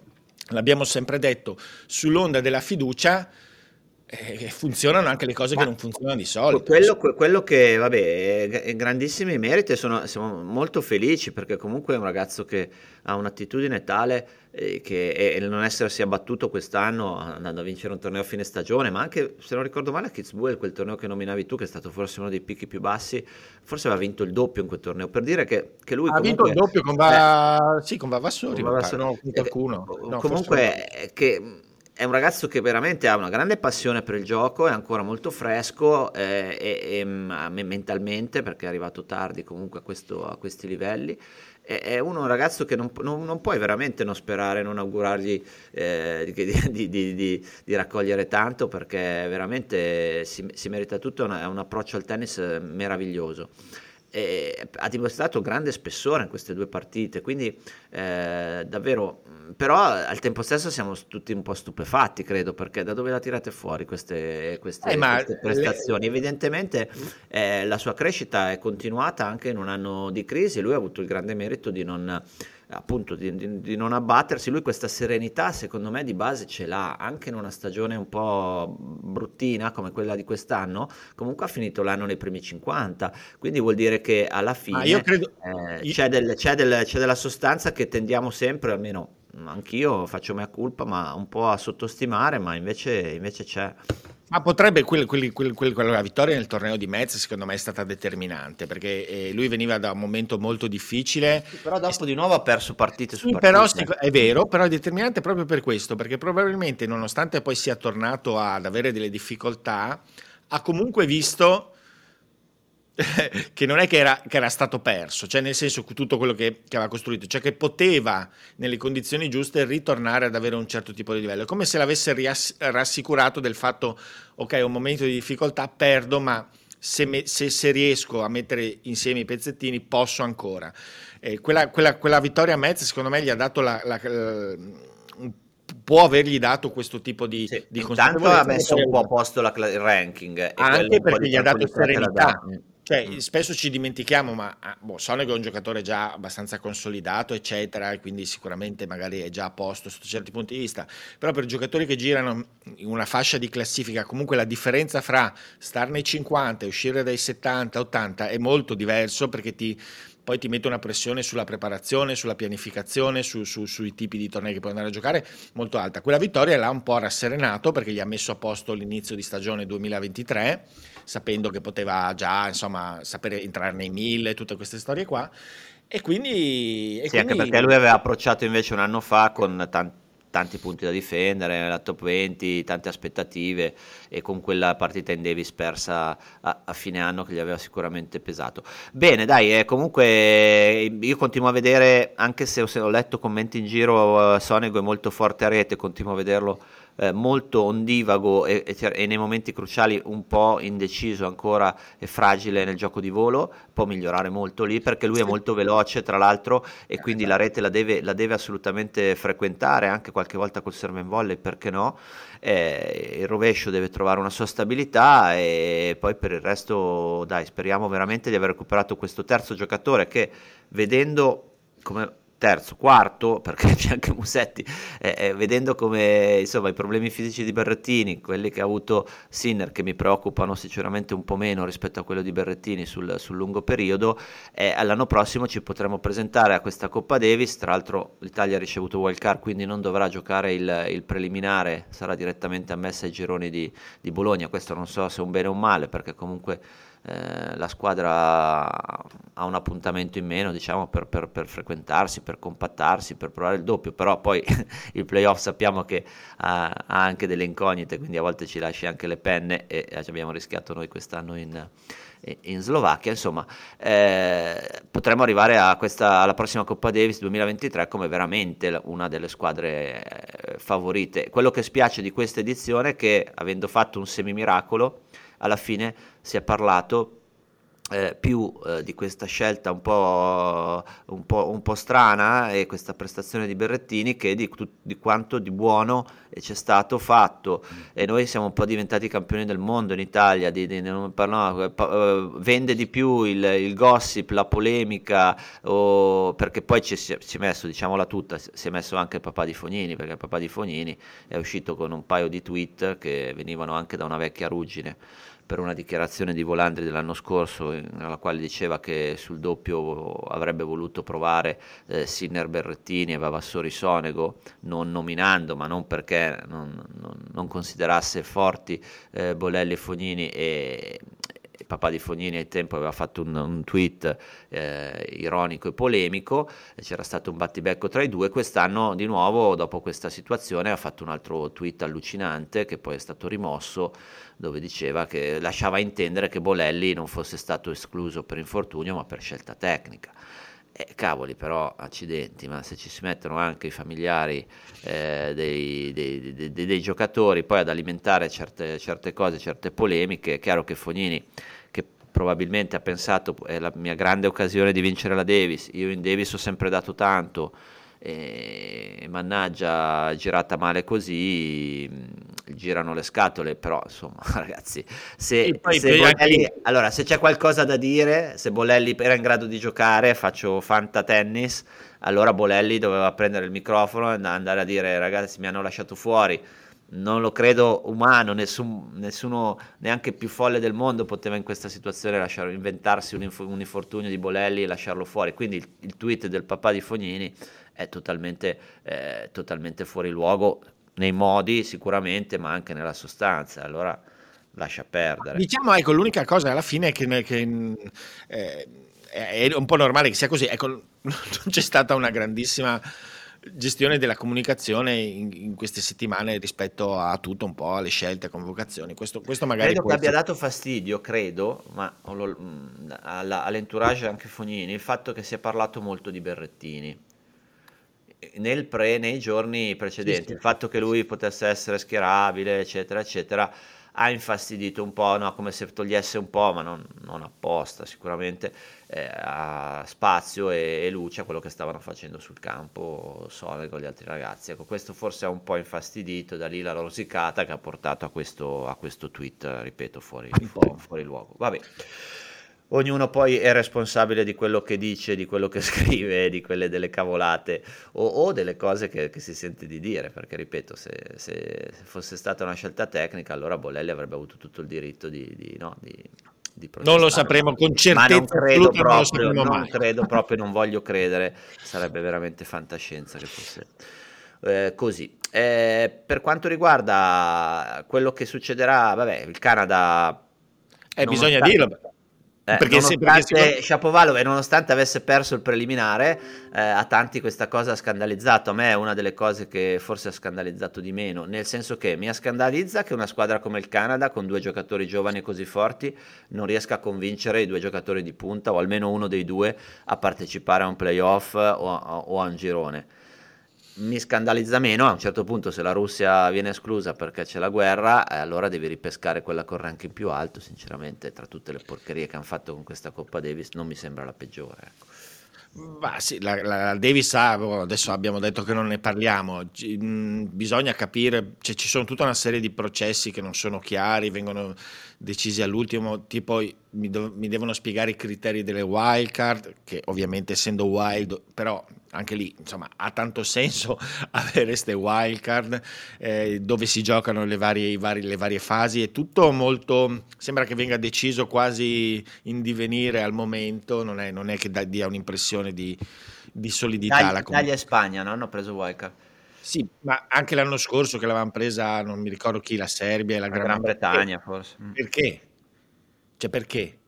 l'abbiamo sempre detto, sull'onda della fiducia eh, funzionano anche le cose Ma che non funzionano di solito. Quello, quello che, vabbè, grandissimi meriti, sono, siamo molto felici perché comunque è un ragazzo che ha un'attitudine tale eh, che e non essersi abbattuto quest'anno andando a vincere un torneo a fine stagione, ma anche, se non ricordo male, a Kitzbühel, quel torneo che nominavi tu, che è stato forse uno dei picchi più bassi, forse aveva vinto il doppio in quel torneo, per dire che, che lui... Ha comunque, vinto il doppio con, va... eh, sì, con Vavassori, con Vavassori, no, con qualcuno. No, comunque, che è un ragazzo che veramente ha una grande passione per il gioco, è ancora molto fresco eh, e, e, mm, mentalmente perché è arrivato tardi comunque a, questo, a questi livelli. È, è uno, un ragazzo che non, non, non, puoi veramente non sperare, non augurargli eh, di, di, di, di, raccogliere tanto perché veramente si, si merita tutto, è un approccio al tennis meraviglioso eh, ha dimostrato grande spessore in queste due partite, quindi eh, davvero, però al tempo stesso siamo tutti un po' stupefatti, credo, perché da dove la tirate fuori queste, queste, eh, queste prestazioni? Le... Evidentemente eh, la sua crescita è continuata anche in un anno di crisi, lui ha avuto il grande merito di non appunto di, di, di, non abbattersi. Lui questa serenità, secondo me, di base ce l'ha anche in una stagione un po' bruttina come quella di quest'anno. Comunque ha finito l'anno nei primi 50, quindi vuol dire che alla fine credo... eh, c'è, del, c'è, del, c'è della sostanza che tendiamo sempre, almeno anch'io faccio mea culpa, ma un po' a sottostimare, ma invece, invece c'è. Ma potrebbe quel, quel, quel, quella vittoria nel torneo di Metz secondo me è stata determinante perché eh, lui veniva da un momento molto difficile. Sì, però dopo di nuovo ha perso partite su sì, partite. Però è vero, però è determinante proprio per questo, perché probabilmente nonostante poi sia tornato ad avere delle difficoltà, ha comunque visto [LAUGHS] che non è che era, che era, stato perso, cioè nel senso tutto quello che, che, aveva costruito, cioè che poteva nelle condizioni giuste ritornare ad avere un certo tipo di livello, è come se l'avesse riass- rassicurato del fatto, ok, è un momento di difficoltà, perdo, ma se, me, se, se riesco a mettere insieme i pezzettini posso ancora. Eh, quella, quella, quella, vittoria a Metz secondo me gli ha dato la, la, la può avergli dato questo tipo di, sì, di intanto ha messo un po' a posto la, il ranking anche perché gli ha dato serenità cioè, mm. spesso ci dimentichiamo, ma ah, boh, Sonic è un giocatore già abbastanza consolidato, eccetera, e quindi sicuramente magari è già a posto sotto certi punti di vista. Però per giocatori che girano in una fascia di classifica, comunque la differenza fra star nei 50 e uscire dai 70, 80 è molto diverso perché ti, poi ti mette una pressione sulla preparazione, sulla pianificazione, su, su, sui tipi di tornei che puoi andare a giocare molto alta. Quella vittoria l'ha un po' rasserenato perché gli ha messo a posto l'inizio di stagione 2023, sapendo che poteva già insomma sapere entrare nei mille, tutte queste storie qua. E quindi... E sì, quindi... anche perché lui aveva approcciato invece un anno fa con tanti tanti punti da difendere, la top 20, tante aspettative e con quella partita in Davis persa a, a fine anno che gli aveva sicuramente pesato. Bene, dai, eh, comunque io continuo a vedere, anche se, ho letto commenti in giro, uh, Sonego è molto forte a rete, continuo a vederlo eh, molto ondivago e, e, e, nei momenti cruciali un po' indeciso ancora e fragile nel gioco di volo, può migliorare molto lì perché lui è molto veloce tra l'altro e quindi la rete la deve, la deve assolutamente frequentare, anche qualche volta col serve in volley, perché no? Eh, il rovescio deve trovare una sua stabilità e poi per il resto dai speriamo veramente di aver recuperato questo terzo giocatore che vedendo come terzo, quarto, [LAUGHS] perché c'è anche Musetti, eh, eh, vedendo come insomma, i problemi fisici di Berrettini, quelli che ha avuto Sinner, che mi preoccupano sicuramente un po' meno rispetto a quello di Berrettini sul, sul lungo periodo, eh, all'anno prossimo ci potremo presentare a questa Coppa Davis, tra l'altro l'Italia ha ricevuto wild card, quindi non dovrà giocare il, il preliminare, sarà direttamente ammessa ai gironi di, di Bologna, questo non so se è un bene o un male, perché comunque eh, la squadra ha un appuntamento in meno diciamo, per, per, per, frequentarsi, per compattarsi, per provare il doppio, però poi [LAUGHS] il playoff sappiamo che ha, ha, anche delle incognite, quindi a volte ci lascia anche le penne e abbiamo rischiato noi quest'anno in, in Slovacchia, insomma eh, potremmo arrivare questa, alla prossima Coppa Davis 2023 come veramente una delle squadre eh, favorite. Quello che spiace di questa edizione è che avendo fatto un semimiracolo alla fine si è parlato eh, più eh, di questa scelta un po', un, po', un po', strana e questa prestazione di Berrettini che di, di quanto di buono c'è stato fatto. E noi siamo un po' diventati campioni del mondo in Italia di, di, no, uh, vende di più il, il, gossip, la polemica o, perché poi ci si, è messo, diciamola tutta, si è messo anche il papà di Fognini perché il papà di Fognini è uscito con un paio di tweet che venivano anche da una vecchia ruggine per una dichiarazione di Volandri dell'anno scorso nella quale diceva che sul doppio avrebbe voluto provare eh, Sinner Berrettini e Vavassori Sonego, non nominando, ma non perché non, non, non considerasse forti eh, Bolelli e Fognini e, papà di Fognini al tempo aveva fatto un, un tweet eh, ironico e polemico, c'era stato un battibecco tra i due, quest'anno di nuovo dopo questa situazione ha fatto un altro tweet allucinante che poi è stato rimosso dove diceva che lasciava intendere che Bolelli non fosse stato escluso per infortunio ma per scelta tecnica. Eh, cavoli, però, accidenti, ma se ci si mettono anche i familiari eh, dei, dei, dei, dei, giocatori poi ad alimentare certe, certe, cose, certe polemiche, è chiaro che Fognini, che probabilmente ha pensato è la mia grande occasione di vincere la Davis, io in Davis ho sempre dato tanto, e mannaggia girata male così girano le scatole però insomma [LAUGHS] ragazzi se, se Bolelli, allora se c'è qualcosa da dire se Bolelli era in grado di giocare faccio fanta tennis allora Bolelli doveva prendere il microfono e andare a dire ragazzi mi hanno lasciato fuori non lo credo umano, nessun, nessuno neanche più folle del mondo poteva in questa situazione lasciare, inventarsi un, inf- un infortunio di Bolelli e lasciarlo fuori. Quindi il, il tweet del papà di Fognini è totalmente, eh, totalmente fuori luogo nei modi sicuramente, ma anche nella sostanza. Allora lascia perdere. Diciamo, ecco, l'unica cosa alla fine è che, che eh, è un po' normale che sia così. Ecco, [LAUGHS] non c'è stata una grandissima gestione della comunicazione in, in, queste settimane rispetto a tutto un po' alle scelte, convocazioni. Questo, questo magari credo che abbia dato fastidio, credo, ma alla, all'entourage anche Fognini, il fatto che si è parlato molto di Berrettini. Nel pre, nei giorni precedenti, sì, sì. il fatto che lui potesse essere schierabile, eccetera, eccetera, ha infastidito un po', no? come se togliesse un po', ma non, non apposta sicuramente, eh, a spazio e, e, luce a quello che stavano facendo sul campo Sone con gli altri ragazzi. Ecco, questo forse ha un po' infastidito, da lì la rosicata che ha portato a questo, a questo tweet, ripeto, fuori, fuori, fuori luogo. Vabbè ognuno poi è responsabile di quello che dice, di quello che [LAUGHS] scrive, di quelle delle cavolate o, o delle cose che, che, si sente di dire, perché ripeto, se, se, fosse stata una scelta tecnica, allora Bolelli avrebbe avuto tutto il diritto di, di, no, di, di non lo sapremo con certezza, non credo proprio, non, non credo proprio, non voglio credere, sarebbe veramente fantascienza che fosse eh, così. Eh, per quanto riguarda quello che succederà, vabbè, il Canada... Eh, bisogna dirlo, eh, perché nonostante perché Shapovalov, nonostante avesse perso il preliminare, eh, a tanti questa cosa ha scandalizzato. A me è una delle cose che forse ha scandalizzato di meno, nel senso che mi scandalizza che una squadra come il Canada, con due giocatori giovani così forti, non riesca a convincere i due giocatori di punta, o almeno uno dei due, a partecipare a un playoff o, o a un girone mi scandalizza meno a un certo punto se la Russia viene esclusa perché c'è la guerra, eh, allora devi ripescare quella con ranking più alto, sinceramente tra tutte le porcherie che hanno fatto con questa Coppa Davis non mi sembra la peggiore. Ecco. Bah, sì, la, la, Davis ha, adesso abbiamo detto che non ne parliamo, G- mh, bisogna capire, cioè, ci sono tutta una serie di processi che non sono chiari, vengono decisi all'ultimo, tipo mi, do- mi devono spiegare i criteri delle wild card, che ovviamente essendo wild, però anche lì insomma ha tanto senso [LAUGHS] avere queste wild card eh, dove si giocano le varie, vari, le varie, fasi, è tutto molto, sembra che venga deciso quasi in divenire al momento, non è, non è che dia un'impressione di, di solidità. Italia, Italia e Spagna no? hanno preso wild card. Sì, ma anche l'anno scorso che l'avevano presa, non mi ricordo chi, la Serbia e la, la Gran, Gran Bretagna, forse. Mm. Perché? Cioè perché?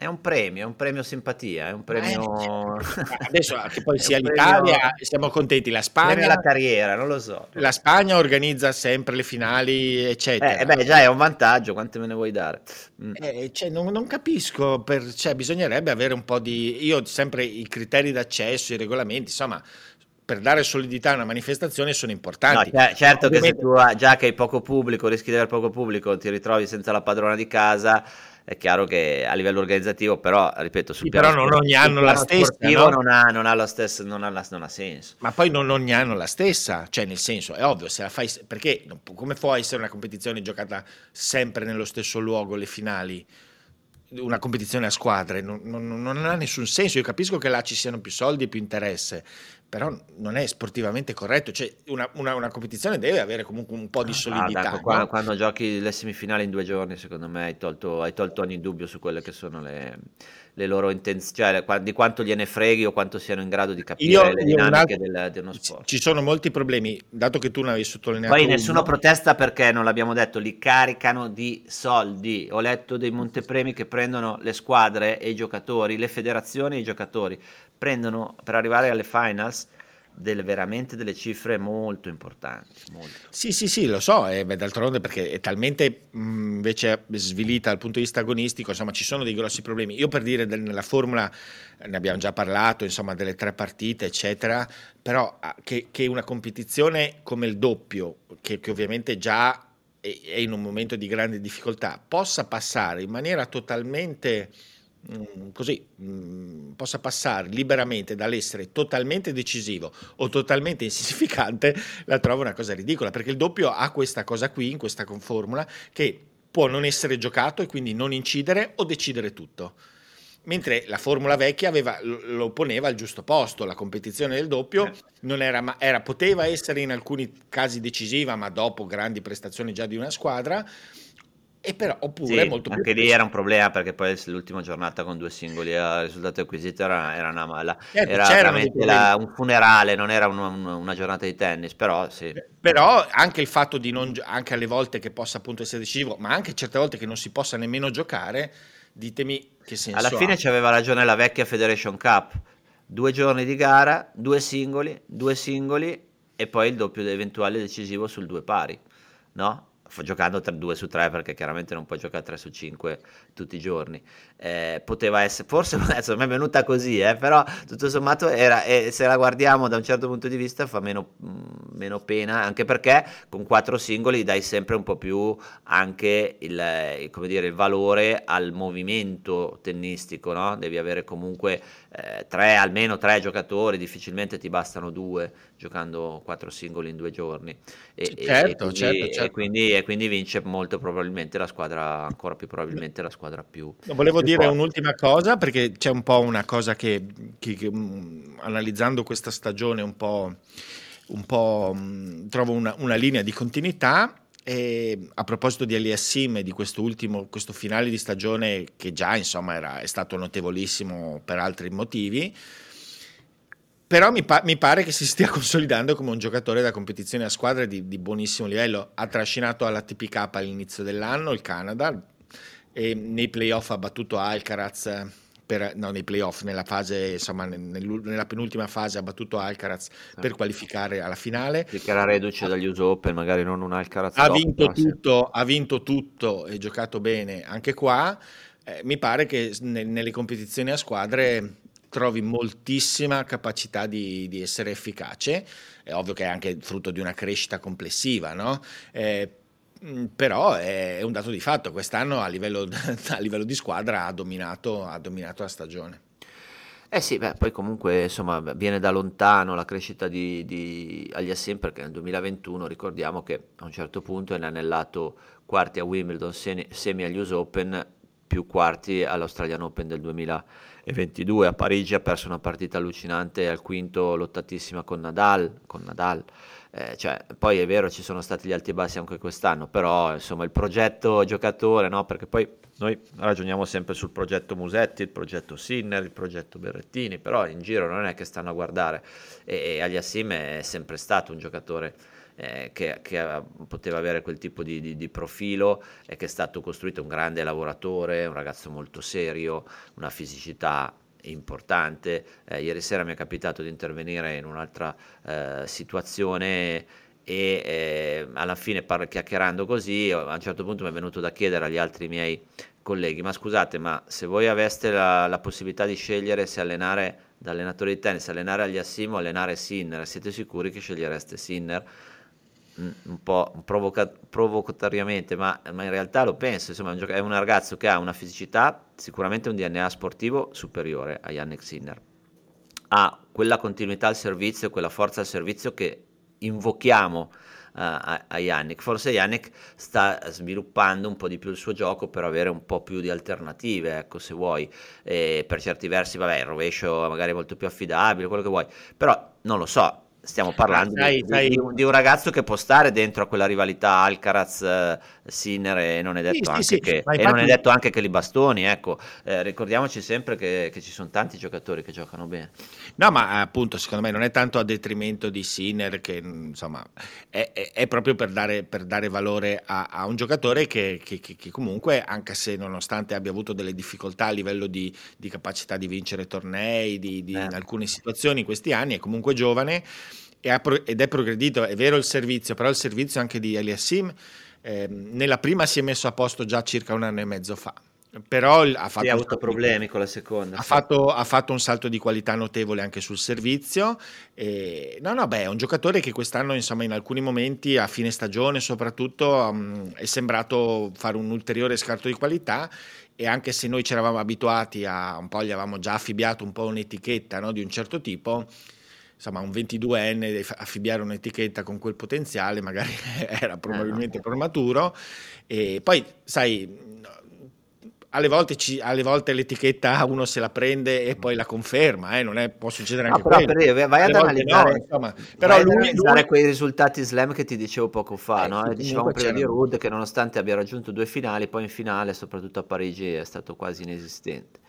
È un premio, è un premio simpatia, è un premio... Eh, [LAUGHS] adesso che poi sia l'Italia, premio... siamo contenti, la Spagna... la carriera, non lo so. La Spagna organizza sempre le finali, eccetera. Eh, beh, già è un vantaggio, quante me ne vuoi dare? Mm. Eh, cioè, non, non, capisco, per, cioè, bisognerebbe avere un po' di... Io sempre i criteri d'accesso, i regolamenti, insomma, per dare solidità a una manifestazione sono importanti. No, certo Ovviamente... che se tu già che hai poco pubblico, rischi di avere poco pubblico, ti ritrovi senza la padrona di casa, è chiaro che a livello organizzativo, però, ripeto, sul sì, però non ogni anno la stessa, no? non, ha, non, ha la stessa non, ha la, non ha senso. Ma poi non ogni anno la stessa, cioè nel senso, è ovvio, se la fai, perché come può essere una competizione giocata sempre nello stesso luogo, le finali? una competizione a squadre non, non, non, ha nessun senso. Io capisco che là ci siano più soldi e più interesse, però non è sportivamente corretto. Cioè, una, una, una competizione deve avere comunque un po' di solidità. Ah, ecco, quando, no? quando, giochi le semifinali in due giorni, secondo me hai tolto, hai tolto ogni dubbio su quelle che sono le, le loro intenzioni, cioè di quanto gliene freghi o quanto siano in grado di capire io, le dinamiche del, di uno sport. Ci sono molti problemi, dato che tu non avevi sottolineato. Poi nessuno uno. protesta perché non l'abbiamo detto, li caricano di soldi. Ho letto dei montepremi che prendono le squadre e i giocatori, le federazioni e i giocatori prendono per arrivare alle finals delle, veramente delle cifre molto importanti. Molto. Sì, sì, sì, lo so, e d'altronde perché è talmente mh, invece svilita dal punto di vista agonistico, insomma ci sono dei grossi problemi. Io per dire nella formula, ne abbiamo già parlato, insomma delle tre partite, eccetera, però ah, che, che una competizione come il doppio, che, che ovviamente già è in un momento di grande difficoltà, possa passare in maniera totalmente Mm, così mh, mm, possa passare liberamente dall'essere totalmente decisivo o totalmente insignificante, la trovo una cosa ridicola, perché il doppio ha questa cosa qui, in questa formula, che può non essere giocato e quindi non incidere o decidere tutto. Mentre la formula vecchia aveva, lo poneva al giusto posto, la competizione del doppio eh. non era, era, poteva essere in alcuni casi decisiva, ma dopo grandi prestazioni già di una squadra, e però, oppure sì, molto anche lì era un problema perché poi l'ultima giornata con due singoli a risultato acquisito era, era una mala. Certo, era veramente la, un funerale non era un, un, una giornata di tennis però sì. Però anche il fatto di non anche alle volte che possa appunto essere decisivo ma anche certe volte che non si possa nemmeno giocare ditemi che senso alla fine ci aveva ragione la vecchia Federation Cup. Due giorni di gara due singoli due singoli e poi il doppio eventuale decisivo sul due pari no? Giocando 2 su 3 perché chiaramente non puoi giocare 3 su 5 tutti i giorni eh, poteva essere forse [LAUGHS] adesso mi è venuta così eh, però tutto sommato era, eh, se la guardiamo da un certo punto di vista fa meno, mh, mm, meno, pena anche perché con 4 singoli dai sempre un po' più anche il, eh, come dire, il valore al movimento tennistico no? devi avere comunque eh, tre, almeno 3 giocatori difficilmente ti bastano 2 giocando 4 singoli in due giorni e, certo, e, quindi, certo, certo. e quindi e quindi vince molto probabilmente la squadra, ancora più probabilmente la squadra più. Volevo più dire forte. un'ultima cosa perché c'è un po' una cosa che, che, che mm, analizzando questa stagione un po', un po' mh, mm, trovo una, una, linea di continuità. E a proposito di Aliassim e di questo ultimo, questo finale di stagione che già insomma era, è stato notevolissimo per altri motivi, però mi, pa- mi, pare che si stia [LAUGHS] consolidando come un giocatore da competizione a squadre di, di buonissimo livello. Ha trascinato alla TPK all'inizio dell'anno il Canada e nei playoff ha battuto Alcaraz. Per, no, nei playoff, nella fase, insomma, nella penultima fase ha battuto Alcaraz sì. per qualificare alla finale. Che era reduce dagli US Open, magari non un Alcaraz. Ha, top, vinto, tutto, sì. ha vinto tutto e giocato bene anche qua. Eh, mi pare che ne, nelle competizioni a squadre trovi moltissima capacità di, di, essere efficace, è ovvio che è anche frutto di una crescita complessiva, no? Eh, però è un dato di fatto, quest'anno a livello, [LAUGHS] a livello di squadra ha dominato, ha dominato, la stagione. Eh sì, beh, poi comunque insomma viene da lontano la crescita di, di Aliassim perché nel 2021 ricordiamo che a un certo punto è anellato quarti a Wimbledon, semi agli US Open, più quarti all'Australian Open del 2021 e 22 a Parigi ha perso una partita allucinante al quinto lottatissima con Nadal, con Nadal. Eh, cioè, poi è vero ci sono stati gli alti e bassi anche quest'anno però insomma il progetto giocatore no? perché poi noi ragioniamo sempre sul progetto Musetti il progetto Sinner il progetto Berrettini però in giro non è che stanno a guardare e, e Aliassim è sempre stato un giocatore eh, che, che, poteva avere quel tipo di, di, di, profilo e che è stato costruito un grande lavoratore, un ragazzo molto serio, una fisicità importante. Eh, ieri sera mi è capitato di intervenire in un'altra eh, situazione e eh, alla fine par- chiacchierando così a un certo punto mi è venuto da chiedere agli altri miei colleghi ma scusate ma se voi aveste la, la possibilità di scegliere se allenare da allenatore di tennis allenare agli Assim o allenare Sinner siete sicuri che scegliereste Sinner un po' provoca- provocatoriamente, ma, ma, in realtà lo penso, insomma, è un ragazzo che ha una fisicità, sicuramente un DNA sportivo superiore a Yannick Sinner. Ha quella continuità al servizio, quella forza al servizio che invochiamo uh, a, a Yannick. Forse Yannick sta sviluppando un po' di più il suo gioco per avere un po' più di alternative, ecco, se vuoi. E per certi versi, vabbè, il rovescio magari è molto più affidabile, quello che vuoi. Però non lo so, stiamo parlando sai, di, sai. Di, di, un ragazzo che può stare dentro a quella rivalità Alcaraz uh, Sinner e non è detto, sì, anche, sì, che, infatti... non è detto anche che li bastoni ecco eh, ricordiamoci sempre che, che, ci sono tanti giocatori che giocano bene no ma appunto secondo me non è tanto a detrimento di Sinner che insomma è, è, è proprio per dare, per dare valore a, a, un giocatore che, che, che, comunque anche se nonostante abbia avuto delle difficoltà a livello di, di capacità di vincere tornei di, di, eh. in alcune situazioni in questi anni è comunque giovane ed è progredito, è vero il servizio, però il servizio anche di Eliassim eh, nella prima si è messo a posto già circa un anno e mezzo fa. Però ha fatto ha avuto problemi con la seconda. Ha, sì. fatto, ha, fatto, un salto di qualità notevole anche sul servizio. E, no, no, beh, è un giocatore che quest'anno, insomma, in alcuni momenti, a fine stagione soprattutto, um, è sembrato fare un ulteriore scarto di qualità. E anche se noi ci eravamo abituati a un po', gli avevamo già affibbiato un po' un'etichetta no, di un certo tipo, insomma un 22enne affibbiare un'etichetta con quel potenziale magari [LAUGHS] era probabilmente prematuro e poi sai alle volte, ci, alle volte, l'etichetta uno se la prende e poi la conferma, eh? non è, può succedere anche no, però per, vai ad analizzare, no, insomma, però vai lui, ad analizzare lui... quei risultati slam che ti dicevo poco fa, eh, no? dicevamo prima di Rudd che nonostante abbia raggiunto due finali, poi in finale, soprattutto a Parigi, è stato quasi inesistente.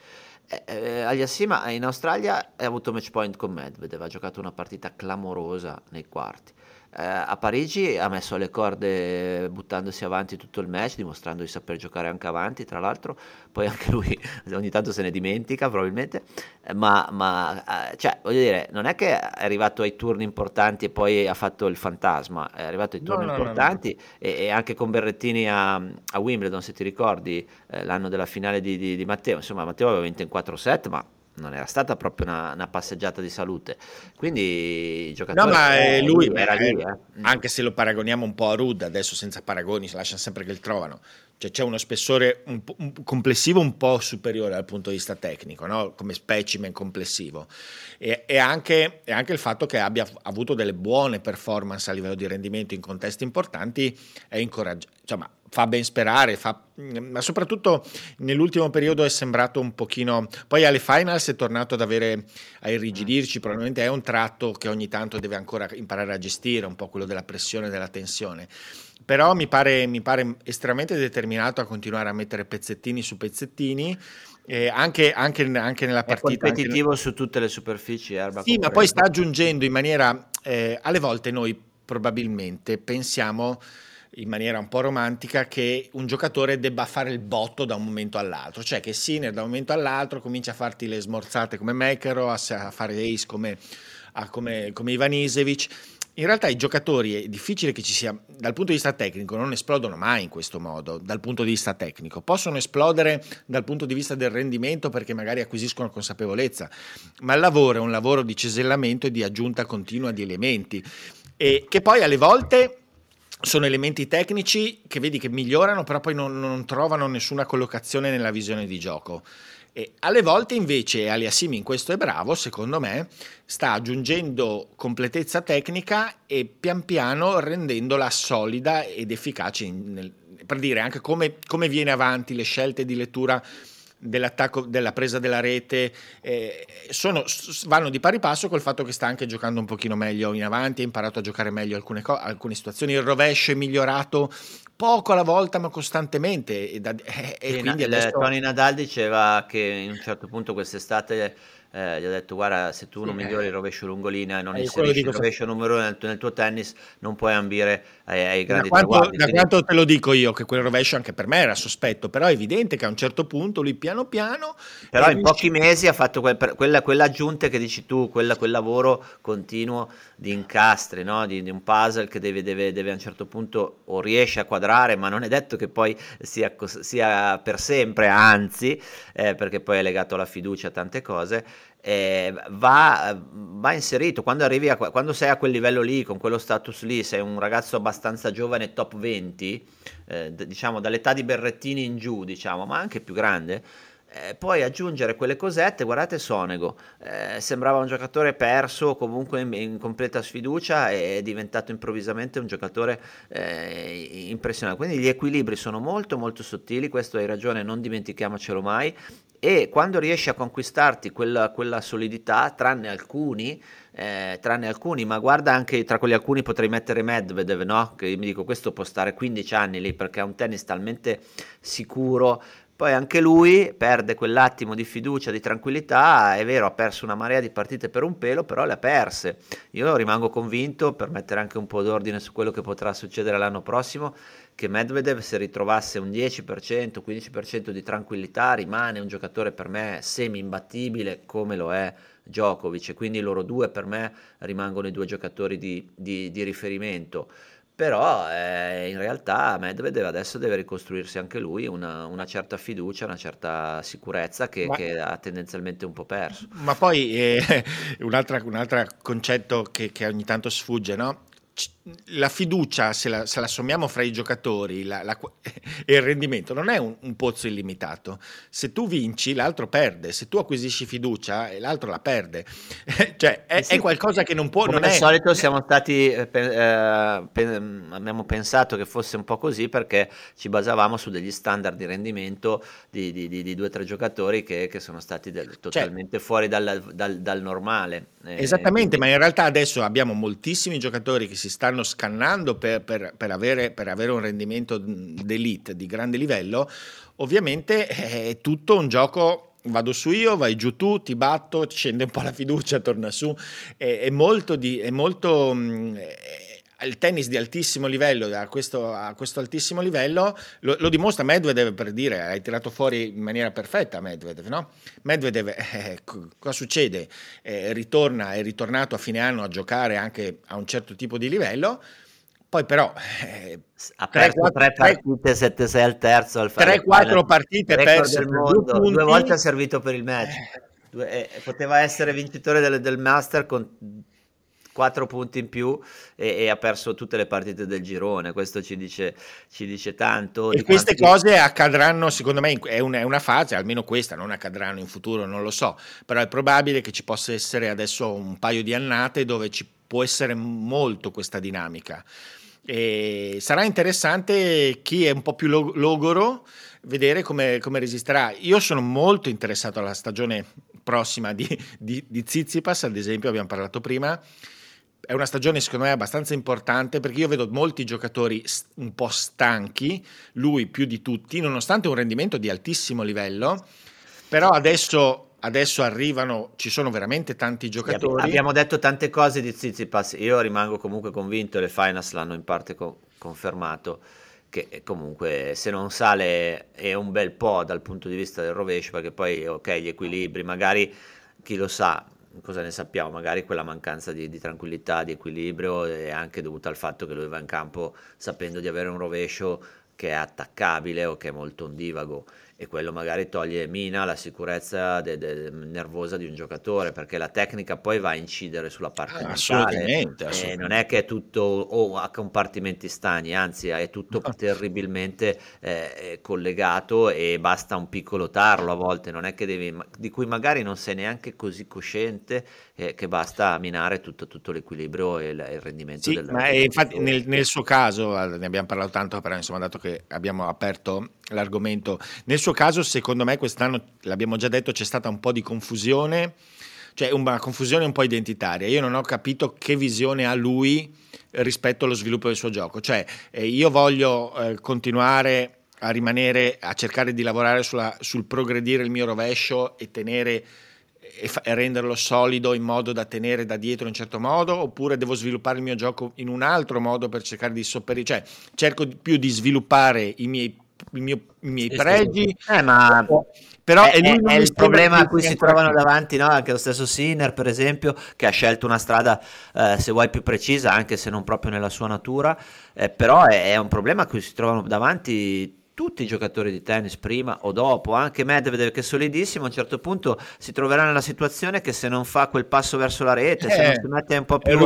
Eh, eh, Aliassima in Australia ha avuto match point con Medvedev, ha giocato una partita clamorosa nei quarti eh, a Parigi ha messo le corde buttandosi avanti tutto il match, dimostrando di saper giocare anche avanti, tra l'altro, poi anche lui [LAUGHS] ogni tanto se ne dimentica probabilmente, eh, ma, ma eh, cioè, voglio dire, non è che è arrivato ai turni importanti e poi ha fatto il fantasma, è arrivato ai turni no, importanti no, no. E, e, anche con Berrettini a, a, Wimbledon, se ti ricordi, eh, l'anno della finale di, di, di Matteo, insomma Matteo aveva vinto in 4 set, ma non era stata proprio una, una, passeggiata di salute. Quindi i giocatori no, ma eh, lui era lì, eh. anche se lo paragoniamo un po' a Rud, adesso senza paragoni, si lasciano sempre che il trovano. Cioè c'è uno spessore un, un, complessivo un po' superiore dal punto di vista tecnico, no? come specimen complessivo. E, e, anche, e, anche, il fatto che abbia avuto delle buone performance a livello di rendimento in contesti importanti è incoraggiante. Insomma, fa ben sperare, fa, ma soprattutto nell'ultimo periodo è sembrato un pochino, poi alle finals è tornato ad avere, a irrigidirci, probabilmente è un tratto che ogni tanto deve ancora imparare a gestire, un po' quello della pressione e della tensione però mi pare, mi pare estremamente determinato a continuare a mettere pezzettini su pezzettini. Eh, anche, anche, anche, nella partita. È competitivo anche... su tutte le superfici. Erba sì, ma poi sta aggiungendo in maniera. Eh, alle volte noi probabilmente pensiamo in maniera un po' romantica che un giocatore debba fare il botto da un momento all'altro, cioè che Sinner da un momento all'altro comincia a farti le smorzate come Mekero, a fare ace come, come, come Ivanisevic. In realtà i giocatori è difficile che ci sia, dal punto di vista tecnico, non esplodono mai in questo modo, dal punto di vista tecnico. Possono esplodere dal punto di vista del rendimento perché magari acquisiscono consapevolezza, ma il lavoro è un lavoro di cesellamento e di aggiunta continua di elementi, e che poi alle volte sono elementi tecnici che vedi che migliorano, però poi non, non trovano nessuna collocazione nella visione di gioco. E alle volte invece Aliassimi in questo è bravo, secondo me, sta aggiungendo completezza tecnica e pian piano rendendola solida ed efficace, nel, per dire anche come, come viene avanti le scelte di lettura dell'attacco, della presa della rete, eh, sono, vanno di pari passo col fatto che sta anche giocando un pochino meglio in avanti, ha imparato a giocare meglio alcune, co- alcune situazioni, il rovescio è migliorato poco alla volta ma costantemente. E, da, e, e quindi adesso... Tony Nadal diceva che in un certo punto quest'estate eh, gli ho detto guarda se tu non sì, migliori il rovescio lungolina e non eh, inserisci il rovescio numero uno nel, nel, tuo tennis non puoi ambire ai, ai grandi da quanto, traguardi. Da quindi... quanto te lo dico io che quel rovescio anche per me era sospetto, però è evidente che a un certo punto lui piano piano... Però in pochi mesi ha fatto quel, quella, quella aggiunta che dici tu, quella, quel lavoro continuo di incastri, no? di, di, un puzzle che deve, deve, deve, a un certo punto o riesce a quadrare, ma non è detto che poi sia, sia per sempre, anzi, eh, perché poi è legato alla fiducia a tante cose eh, va, va, inserito quando arrivi a, quando sei a quel livello lì con quello status lì sei un ragazzo abbastanza giovane top 20 eh, diciamo dall'età di Berrettini in giù diciamo ma anche più grande eh, poi aggiungere quelle cosette, guardate Sonego, eh, sembrava un giocatore perso, comunque in, in, completa sfiducia e è diventato improvvisamente un giocatore eh, impressionante. Quindi gli equilibri sono molto molto sottili, questo hai ragione, non dimentichiamocelo mai. E quando riesci a conquistarti quella, quella solidità, tranne alcuni, eh, tranne alcuni, ma guarda anche tra quegli alcuni potrei mettere Medvedev, no? Che mi dico questo può stare 15 anni lì perché ha un tennis talmente sicuro, poi anche lui perde quell'attimo di fiducia, di tranquillità, è vero, ha perso una marea di partite per un pelo, però le ha perse. Io rimango convinto, per mettere anche un po' d'ordine su quello che potrà succedere l'anno prossimo, che Medvedev se ritrovasse un 10%, 15% di tranquillità rimane un giocatore per me semi imbattibile come lo è Djokovic quindi loro due per me rimangono i due giocatori di, di, di riferimento però eh, in realtà Medvedev adesso deve ricostruirsi anche lui una, una certa fiducia, una certa sicurezza che, ma, che, ha tendenzialmente un po' perso. Ma poi eh, [LAUGHS] un, altro, concetto che, che, ogni tanto sfugge, no? La fiducia, se la, se la, sommiamo fra i giocatori la, la, [LAUGHS] e il rendimento, non è un, un, pozzo illimitato. Se tu vinci, l'altro perde. Se tu acquisisci fiducia, l'altro la perde. [LAUGHS] cioè, è, sì, è, qualcosa che non può... Come non al è... solito siamo stati... Eh, eh, abbiamo pensato che fosse un po' così perché ci basavamo su degli standard di rendimento di, di, di, di due o tre giocatori che, che sono stati del, cioè totalmente cioè, fuori dal, dal, dal normale. Eh, Esattamente, quindi... ma in realtà adesso abbiamo moltissimi giocatori che si stanno scannando per, per, per, avere, per avere, un rendimento d'elite di grande livello, ovviamente è tutto un gioco vado su io, vai giù tu, ti batto, scende un po' la fiducia, torna su. È, è molto, di, è molto è, il tennis di altissimo livello, a questo, a questo altissimo livello, lo, lo, dimostra Medvedev per dire, hai tirato fuori in maniera perfetta Medvedev, no? Medvedev, [LAUGHS] eh, cosa succede? Eh, ritorna, è ritornato a fine anno a giocare anche a un certo tipo di livello, poi però... Eh, ha perso 3 partite, 7-6 al terzo. 3-4 partite perse, due, due, volte ha servito per il match. Due, eh, poteva essere vincitore del, del Master con 4 punti in più e, e, ha perso tutte le partite del girone. Questo ci dice, ci dice tanto. E queste quanti... cose accadranno, secondo me, è una, è una, fase, almeno questa, non accadranno in futuro, non lo so, però è probabile che ci possa essere adesso un paio di annate dove ci può essere molto questa dinamica. E sarà interessante chi è un po' più logoro vedere come, come resisterà. Io sono molto interessato alla stagione prossima di, di, di Zizipas, ad esempio, abbiamo parlato prima è una stagione secondo me abbastanza importante perché io vedo molti giocatori un po' stanchi, lui più di tutti, nonostante un rendimento di altissimo livello, però adesso, adesso arrivano, ci sono veramente tanti giocatori. Abbiamo detto tante cose di Zizipas, io rimango comunque convinto, le finals l'hanno in parte co- confermato, che comunque se non sale è un bel po' dal punto di vista del rovescio, perché poi ok gli equilibri, magari chi lo sa, cosa ne sappiamo? Magari quella mancanza di, di, tranquillità, di equilibrio è anche dovuta al fatto che lui va in campo sapendo di avere un rovescio che è attaccabile o che è molto ondivago e quello magari toglie mina la sicurezza de, de, nervosa di un giocatore perché la tecnica poi va a incidere sulla parte ah, mentale assolutamente, assolutamente. non è che è tutto o a compartimenti stagni anzi è tutto no. terribilmente eh, collegato e basta un piccolo tarlo a volte non è che devi di cui magari non sei neanche così cosciente eh, che basta minare tutto, tutto l'equilibrio e il, il rendimento sì, del ma infatti nel, nel, suo caso ne abbiamo parlato tanto però insomma dato che abbiamo aperto l'argomento nel suo caso, secondo me, quest'anno, l'abbiamo già detto, c'è stata un po' di confusione, cioè una confusione un po' identitaria. Io non ho capito che visione ha lui rispetto allo sviluppo del suo gioco. Cioè, eh, io voglio eh, continuare a rimanere, a cercare di lavorare sulla, sul progredire il mio rovescio e tenere e, renderlo solido in modo da tenere da dietro in un certo modo oppure devo sviluppare il mio gioco in un altro modo per cercare di sopperire cioè cerco più di sviluppare i miei mio, i miei pregi. Eh, ma però è, è, è il problema a cui si trovano davanti no? anche lo stesso Sinner per esempio che ha scelto una strada eh, se vuoi più precisa anche se non proprio nella sua natura eh, però è, è, un problema a cui si trovano davanti tutti i giocatori di tennis prima o dopo, anche Medvedev che è solidissimo, a un certo punto si troverà nella situazione che se non fa quel passo verso la rete, eh, se non si mette un po' più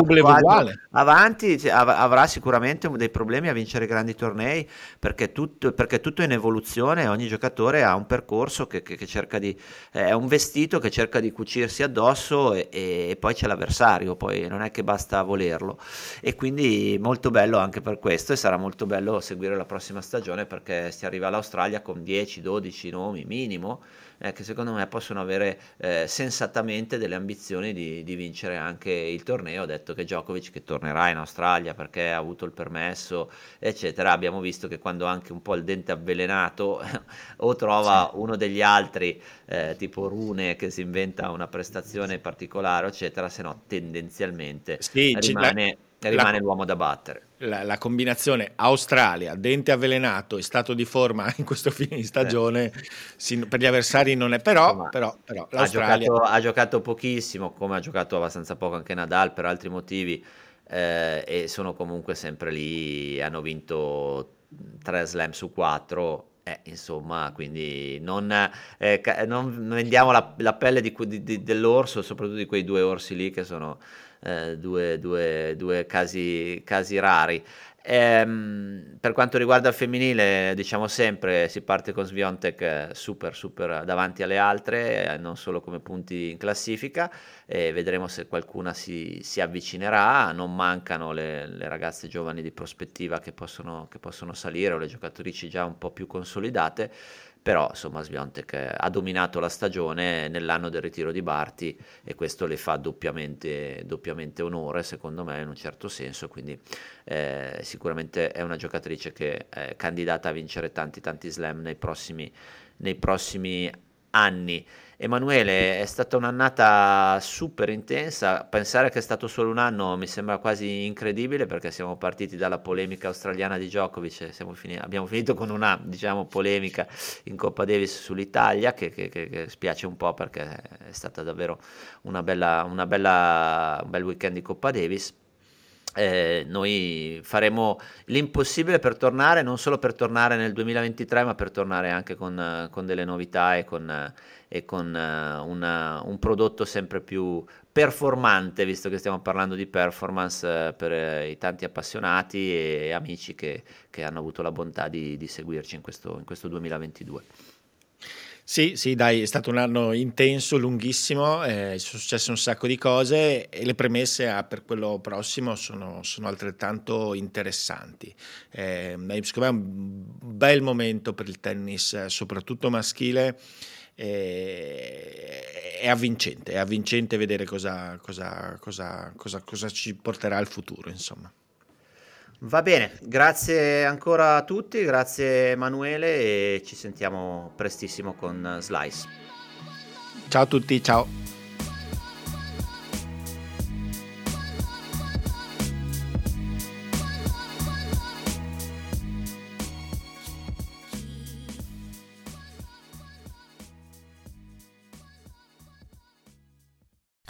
avanti, avrà sicuramente dei problemi a vincere grandi tornei perché tutto, perché tutto è in evoluzione, ogni giocatore ha un percorso che, che, che cerca di, è un vestito che cerca di cucirsi addosso e, e poi c'è l'avversario, poi non è che basta volerlo. E quindi molto bello anche per questo e sarà molto bello seguire la prossima stagione perché si arriva all'Australia con 10-12 nomi minimo, eh, che secondo me possono avere eh, sensatamente delle ambizioni di, di, vincere anche il torneo. Ho detto che Djokovic che tornerà in Australia perché ha avuto il permesso, eccetera. Abbiamo visto che quando anche un po' il dente avvelenato [LAUGHS] o trova sì. uno degli altri, eh, tipo Rune, che si inventa una prestazione particolare, eccetera, se no tendenzialmente sì, rimane rimane la, l'uomo da battere. La, la, combinazione Australia, dente avvelenato e stato di forma [LAUGHS] in questo fine di stagione eh. si, per gli avversari non è però, Insomma, però, però ha, giocato, ha, giocato, pochissimo come ha giocato abbastanza poco anche Nadal per altri motivi eh, e sono comunque sempre lì hanno vinto 3 slam su 4 eh, insomma, quindi non, eh, non vendiamo la, la pelle di, di, dell'orso, soprattutto di quei due orsi lì che sono eh, due, due, due casi, casi rari. Ehm, per quanto riguarda il femminile, diciamo sempre, si parte con Sviontek eh, super super davanti alle altre, eh, non solo come punti in classifica, e vedremo se qualcuna si, si avvicinerà, non mancano le, le, ragazze giovani di prospettiva che possono, che possono salire o le giocatrici già un po' più consolidate, però insomma Sviontek ha dominato la stagione nell'anno del ritiro di Barti e questo le fa doppiamente, doppiamente onore secondo me in un certo senso, quindi eh, sicuramente è una giocatrice che è candidata a vincere tanti tanti slam nei prossimi, nei prossimi anni. Emanuele, è stata un'annata super intensa, pensare che è stato solo un anno mi sembra quasi incredibile perché siamo partiti dalla polemica australiana di Djokovic, fini- abbiamo finito con una diciamo, polemica in Coppa Davis sull'Italia che, che, che, che, spiace un po' perché è stata davvero una bella, una bella, un bel weekend di Coppa Davis. Eh, noi faremo l'impossibile per tornare, non solo per tornare nel 2023, ma per tornare anche con, con delle novità e con, e con una, un prodotto sempre più performante, visto che stiamo parlando di performance eh, per eh, i tanti appassionati e, amici che, che, hanno avuto la bontà di, di seguirci in questo, in questo 2022. Sì, sì, dai, è stato un anno intenso, lunghissimo, eh, sono successe un sacco di cose e le premesse ah, per quello prossimo sono, sono altrettanto interessanti. Eh, secondo me è un bel momento per il tennis, soprattutto maschile, è, è avvincente, è avvincente vedere cosa, cosa, cosa, cosa ci porterà il futuro, insomma. Va bene, grazie ancora a tutti, grazie Emanuele e ci sentiamo prestissimo con Slice. Ciao a tutti, ciao.